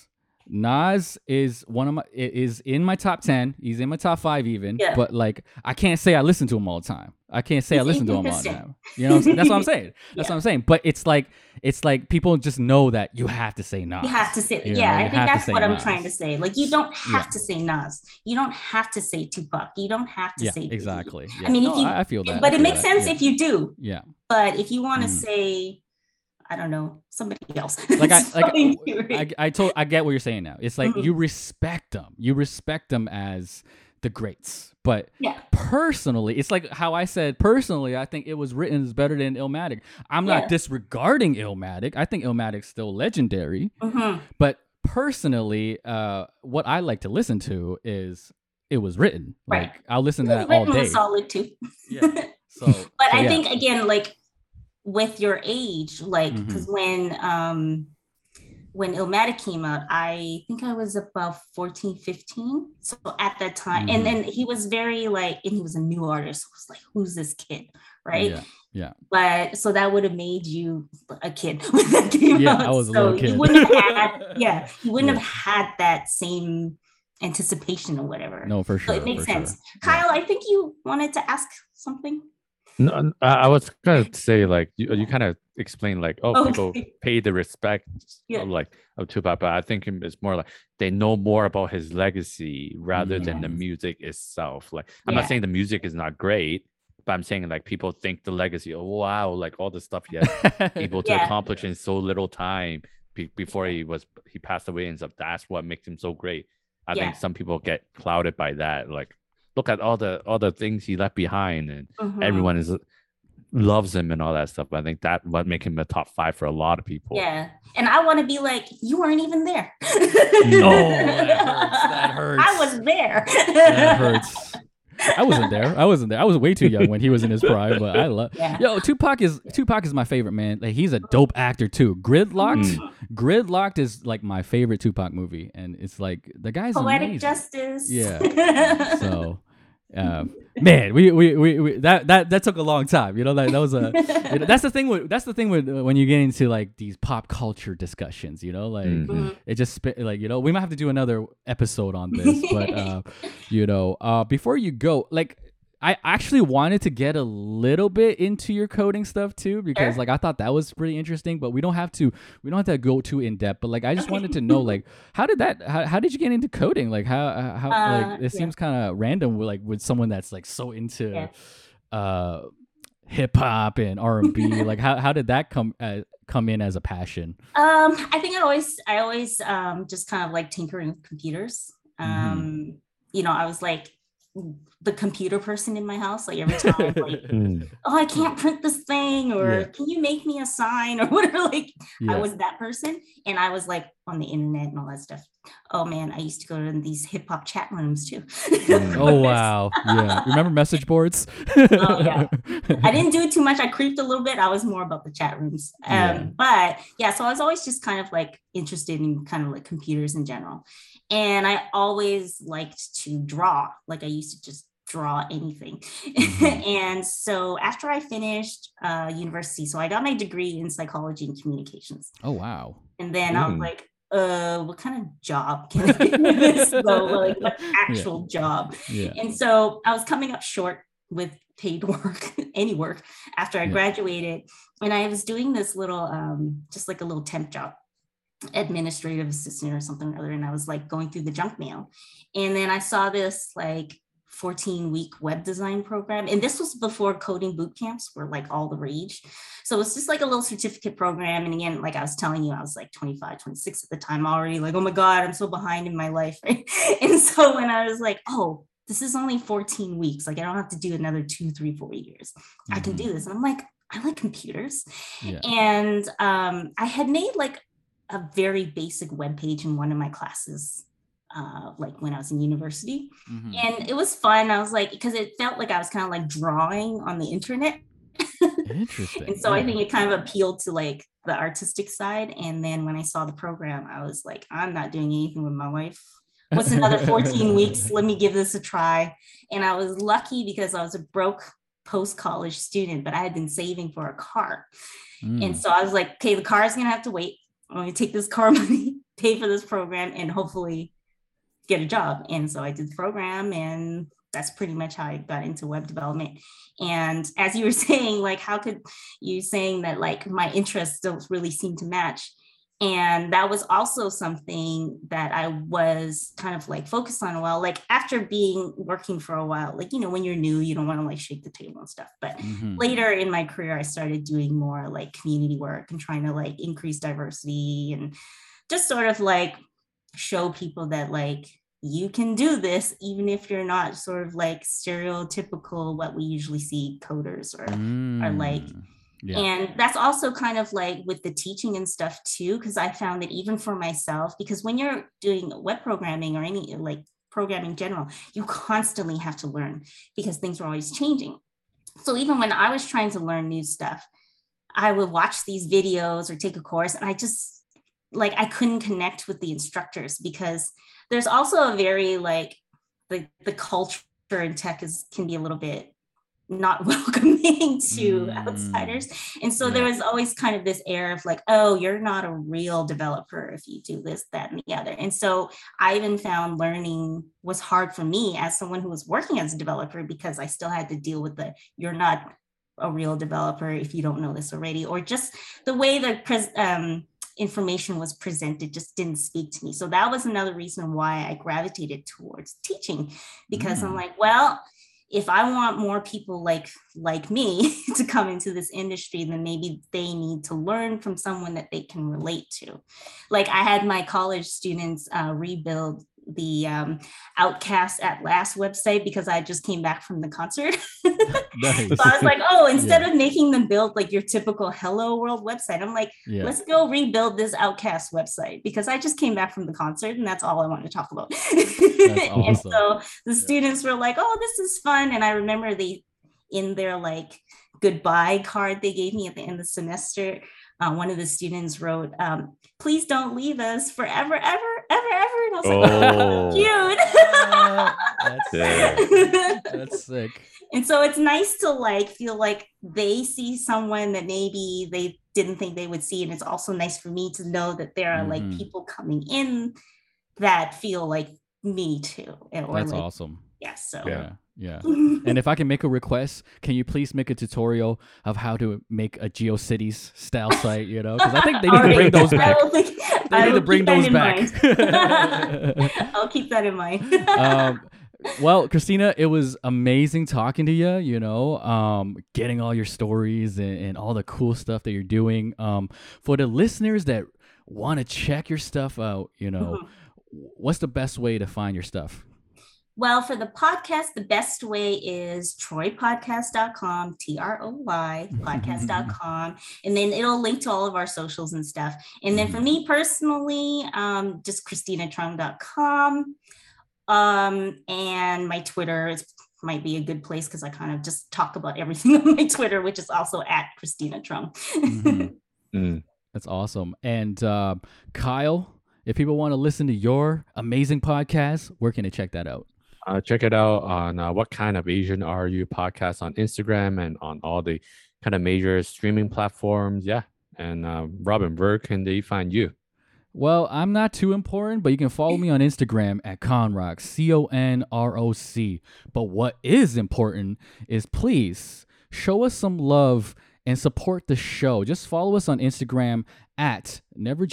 Nas is one of my is in my top ten. He's in my top five even. Yeah. But like I can't say I listen to him all the time. I can't say I listen to him all the time. You know, what I'm saying? that's what I'm saying. That's Yeah. what I'm saying. But it's like it's like people just know that you have to say Nas. you have to say, You know, yeah, you I think that's what I'm trying to say. Like, you don't have Yeah. to say Nas, you don't have to say Tupac, you don't have to Yeah, say exactly. I mean, No, if you, I, feel that. But it makes that. sense if you do. yeah. But if you want to Mm. say, I don't know, somebody else. like I like I, I told I get what you're saying now. It's like Mhm. you respect them. You respect them as the greats. But yeah, personally, it's like how I said personally, I think it was written is better than Illmatic. I'm not Yeah. disregarding Illmatic. I think Illmatic's still legendary. mhm. But personally, uh what I like to listen to is it was written. Right. Like I'll listen to that all day. was solid too. Yeah. So But so I yeah. think again, like with your age, like because when um when Illmatic came out, I think I was about 14, 15. So at that time, Mhm. and then he was very like, and he was a new artist. I was like, who's this kid? Right. Yeah. Yeah. But so that would have made you a kid when that came Yeah, out. I was a little kid. You wouldn't have had, yeah, you wouldn't Yeah. have had that same anticipation or whatever. No, for so sure. it makes for sure. sense. Kyle, I think you wanted to ask something. No, I I was gonna say like you, you kind of explained like oh people pay the respect Yeah. of, like of Tupac, but I think it's more like they know more about his legacy rather than the music itself. Like I'm Yeah. not saying the music is not great, but I'm saying like people think the legacy. Oh wow, like all the stuff he has able to Yeah. accomplish in so little time be- before he was he passed away and stuff. That's what makes him so great. I think some people get clouded by that. Like look at all the all the things he left behind and Mhm. everyone is loves him and all that stuff. But I think that what make him a top five for a lot of people. Yeah. And I want to be like, you weren't even there. Oh, that hurts. That hurts. I was there. that hurts. I wasn't there. I wasn't there. I was way too young when he was in his prime, but I love. Yeah. Yo, Tupac is Tupac is my favorite man. Like he's a dope actor too. Gridlock'd, Mm. Gridlock'd is like my favorite Tupac movie, and it's like the guy's Poetic amazing. justice. Yeah. so, uh, man, we, we, we, we that that that took a long time. You know that that was a. you know, that's the thing with that's the thing with uh, when you get into like these pop culture discussions. You know, like Mhm. Mhm. it just sp- like you know we might have to do another episode on this, but uh, you know, uh, before you go, like. I actually wanted to get a little bit into your coding stuff too because Sure. like I thought that was pretty interesting, but we don't have to we don't have to go too in depth. But like I just Okay. wanted to know like how did that how, how did you get into coding? Like how how Uh, like it yeah. seems kind of random with like with someone that's like so into Yeah. uh hip hop and R and B. like how how did that come uh, come in as a passion? Um, I think I always, I always um, just kind of like tinkering with computers. Mm-hmm. Um, You know, I was like the computer person in my house. Like every time, like, Mm. oh, I can't print this thing, or Yeah. can you make me a sign, or whatever. Like Yeah. I was that person, and I was like on the internet and all that stuff. Oh man, I used to go to these hip hop chat rooms too. Oh wow! Yeah, remember message boards? Oh, yeah. I didn't do it too much. I creeped a little bit. I was more about the chat rooms. Um, Yeah. But yeah, so I was always just kind of like interested in kind of like computers in general. And I always liked to draw. Like I used to just draw anything. Mhm. and so after I finished uh, university, so I got my degree in psychology and communications. Oh wow! And then I was Mm. like, uh, what kind of job can I do this? So, like, what actual job? Yeah. And so I was coming up short with paid work, any work after I Yeah. graduated. And I was doing this little, um, just like a little temp job, administrative assistant or something or other. And I was like going through the junk mail. And then I saw this like 14 week web design program. And this was before coding boot camps were like all the rage. So it's just like a little certificate program. And again, like I was telling you, I was like 25, 26 at the time already, like, oh my God, I'm so behind in my life. Right. And so when I was like, oh, this is only 14 weeks, like I don't have to do another two, three, four years. I can Mhm. do this. And I'm like, I like computers. Yeah. And um, I had made like a very basic web page in one of my classes, uh, like when I was in university. Mhm. And it was fun. I was like, because it felt like I was kind of like drawing on the internet. Interesting. And so I think it kind of appealed to like the artistic side. And then when I saw the program, I was like, I'm not doing anything with my life. What's another 14 weeks? Let me give this a try. And I was lucky because I was a broke post college student, but I had been saving for a car. Mm. And so I was like, okay, the car is going to have to wait. I'm going to take this car money, pay for this program, and hopefully get a job. And so I did the program, and that's pretty much how I got into web development. And as you were saying, like, how could you saying that like my interests don't really seem to match? And that was also something that I was kind of like focused on a while. Like after being working for a while, like, you know, when you're new, you don't want to like shake the table and stuff. But Mhm. later in my career i started doing more like community work and trying to like increase diversity and just sort of like show people that like you can do this even if you're not sort of like stereotypical what we usually see coders or are like Mm. Yeah. and that's also kind of like with the teaching and stuff too, because I found that even for myself, because when you're doing web programming or any like programming in general, you constantly have to learn because things are always changing. So even when I was trying to learn new stuff, I would watch these videos or take a course, and I just like I couldn't connect with the instructors because there's also a very like the the culture in tech is can be a little bit not welcoming to mm. outsiders. And so yeah. there was always kind of this air of like, oh, you're not a real developer if you do this, that, and the other. And so I even found learning was hard for me as someone who was working as a developer because I still had to deal with the you're not a real developer if you don't know this already, or just the way the pres- um, information was presented just didn't speak to me. So that was another reason why I gravitated towards teaching because mm. I'm like, well, if I want more people like like me to come into this industry, then maybe they need to learn from someone that they can relate to. Like I had my college students uh, rebuild the um, OutKast at Last website because I just came back from the concert. nice. so I was like, oh, instead yeah. of making them build like your typical Hello World website, I'm like, yeah. let's go rebuild this OutKast website because I just came back from the concert and that's all I want to talk about. awesome. and so the students were like, oh, this is fun. And I remember they, in their like goodbye card they gave me at the end of the semester, uh, one of the students wrote, um, please don't leave us forever, ever, was oh. like, cute. that's, sick. that's sick. And so it's nice to like feel like they see someone that maybe they didn't think they would see. And it's also nice for me to know that there are mm-hmm. like people coming in that feel like me too. Or that's like, awesome. Yeah. So yeah. Yeah. and if I can make a request, can you please make a tutorial of how to make a GeoCities style site, you know? Because I think they need to bring those back. Think, they need to bring those back. I'll keep that in mind. um, well, Christina, it was amazing talking to you, you know, um, getting all your stories and, and, all the cool stuff that you're doing. Um, for the listeners that want to check your stuff out, you know, mm-hmm. what's the best way to find your stuff? Well, for the podcast, the best way is troypodcast.com, T R O Y podcast.com. and then it'll link to all of our socials and stuff. And then for me personally, um, just christinatruong.com. Um, and my Twitter is might be a good place because I kind of just talk about everything on my Twitter, which is also at Christina Truong. mm-hmm. mm. That's awesome. And uh, Kyle, if people want to listen to your amazing podcast, where can they check that out? Uh, check it out on uh, what kind of Asian are you podcast on Instagram and on all the kind of major streaming platforms. Yeah. And uh, Robin, where can they find you? Well, I'm not too important, but you can follow me on Instagram at Conrock, C O N R O C. But what is important is please show us some love and support the show. Just follow us on Instagram at Never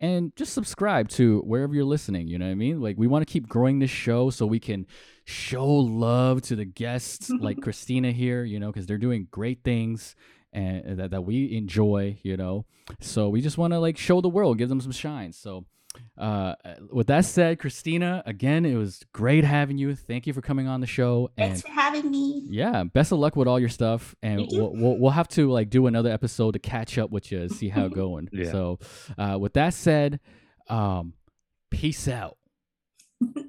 and just subscribe to wherever you're listening. You know what I mean? Like, we want to keep growing this show so we can show love to the guests like Christina here, you know, because they're doing great things and that, that we enjoy, you know. So we just want to like show the world, give them some shine. So uh, with that said, Christina, again, it was great having you. Thank you for coming on the show. And Thanks for having me. Yeah, best of luck with all your stuff, and we'll, we'll, we'll have to like do another episode to catch up with you and see how it's going. yeah. So, uh, with that said, um, peace out.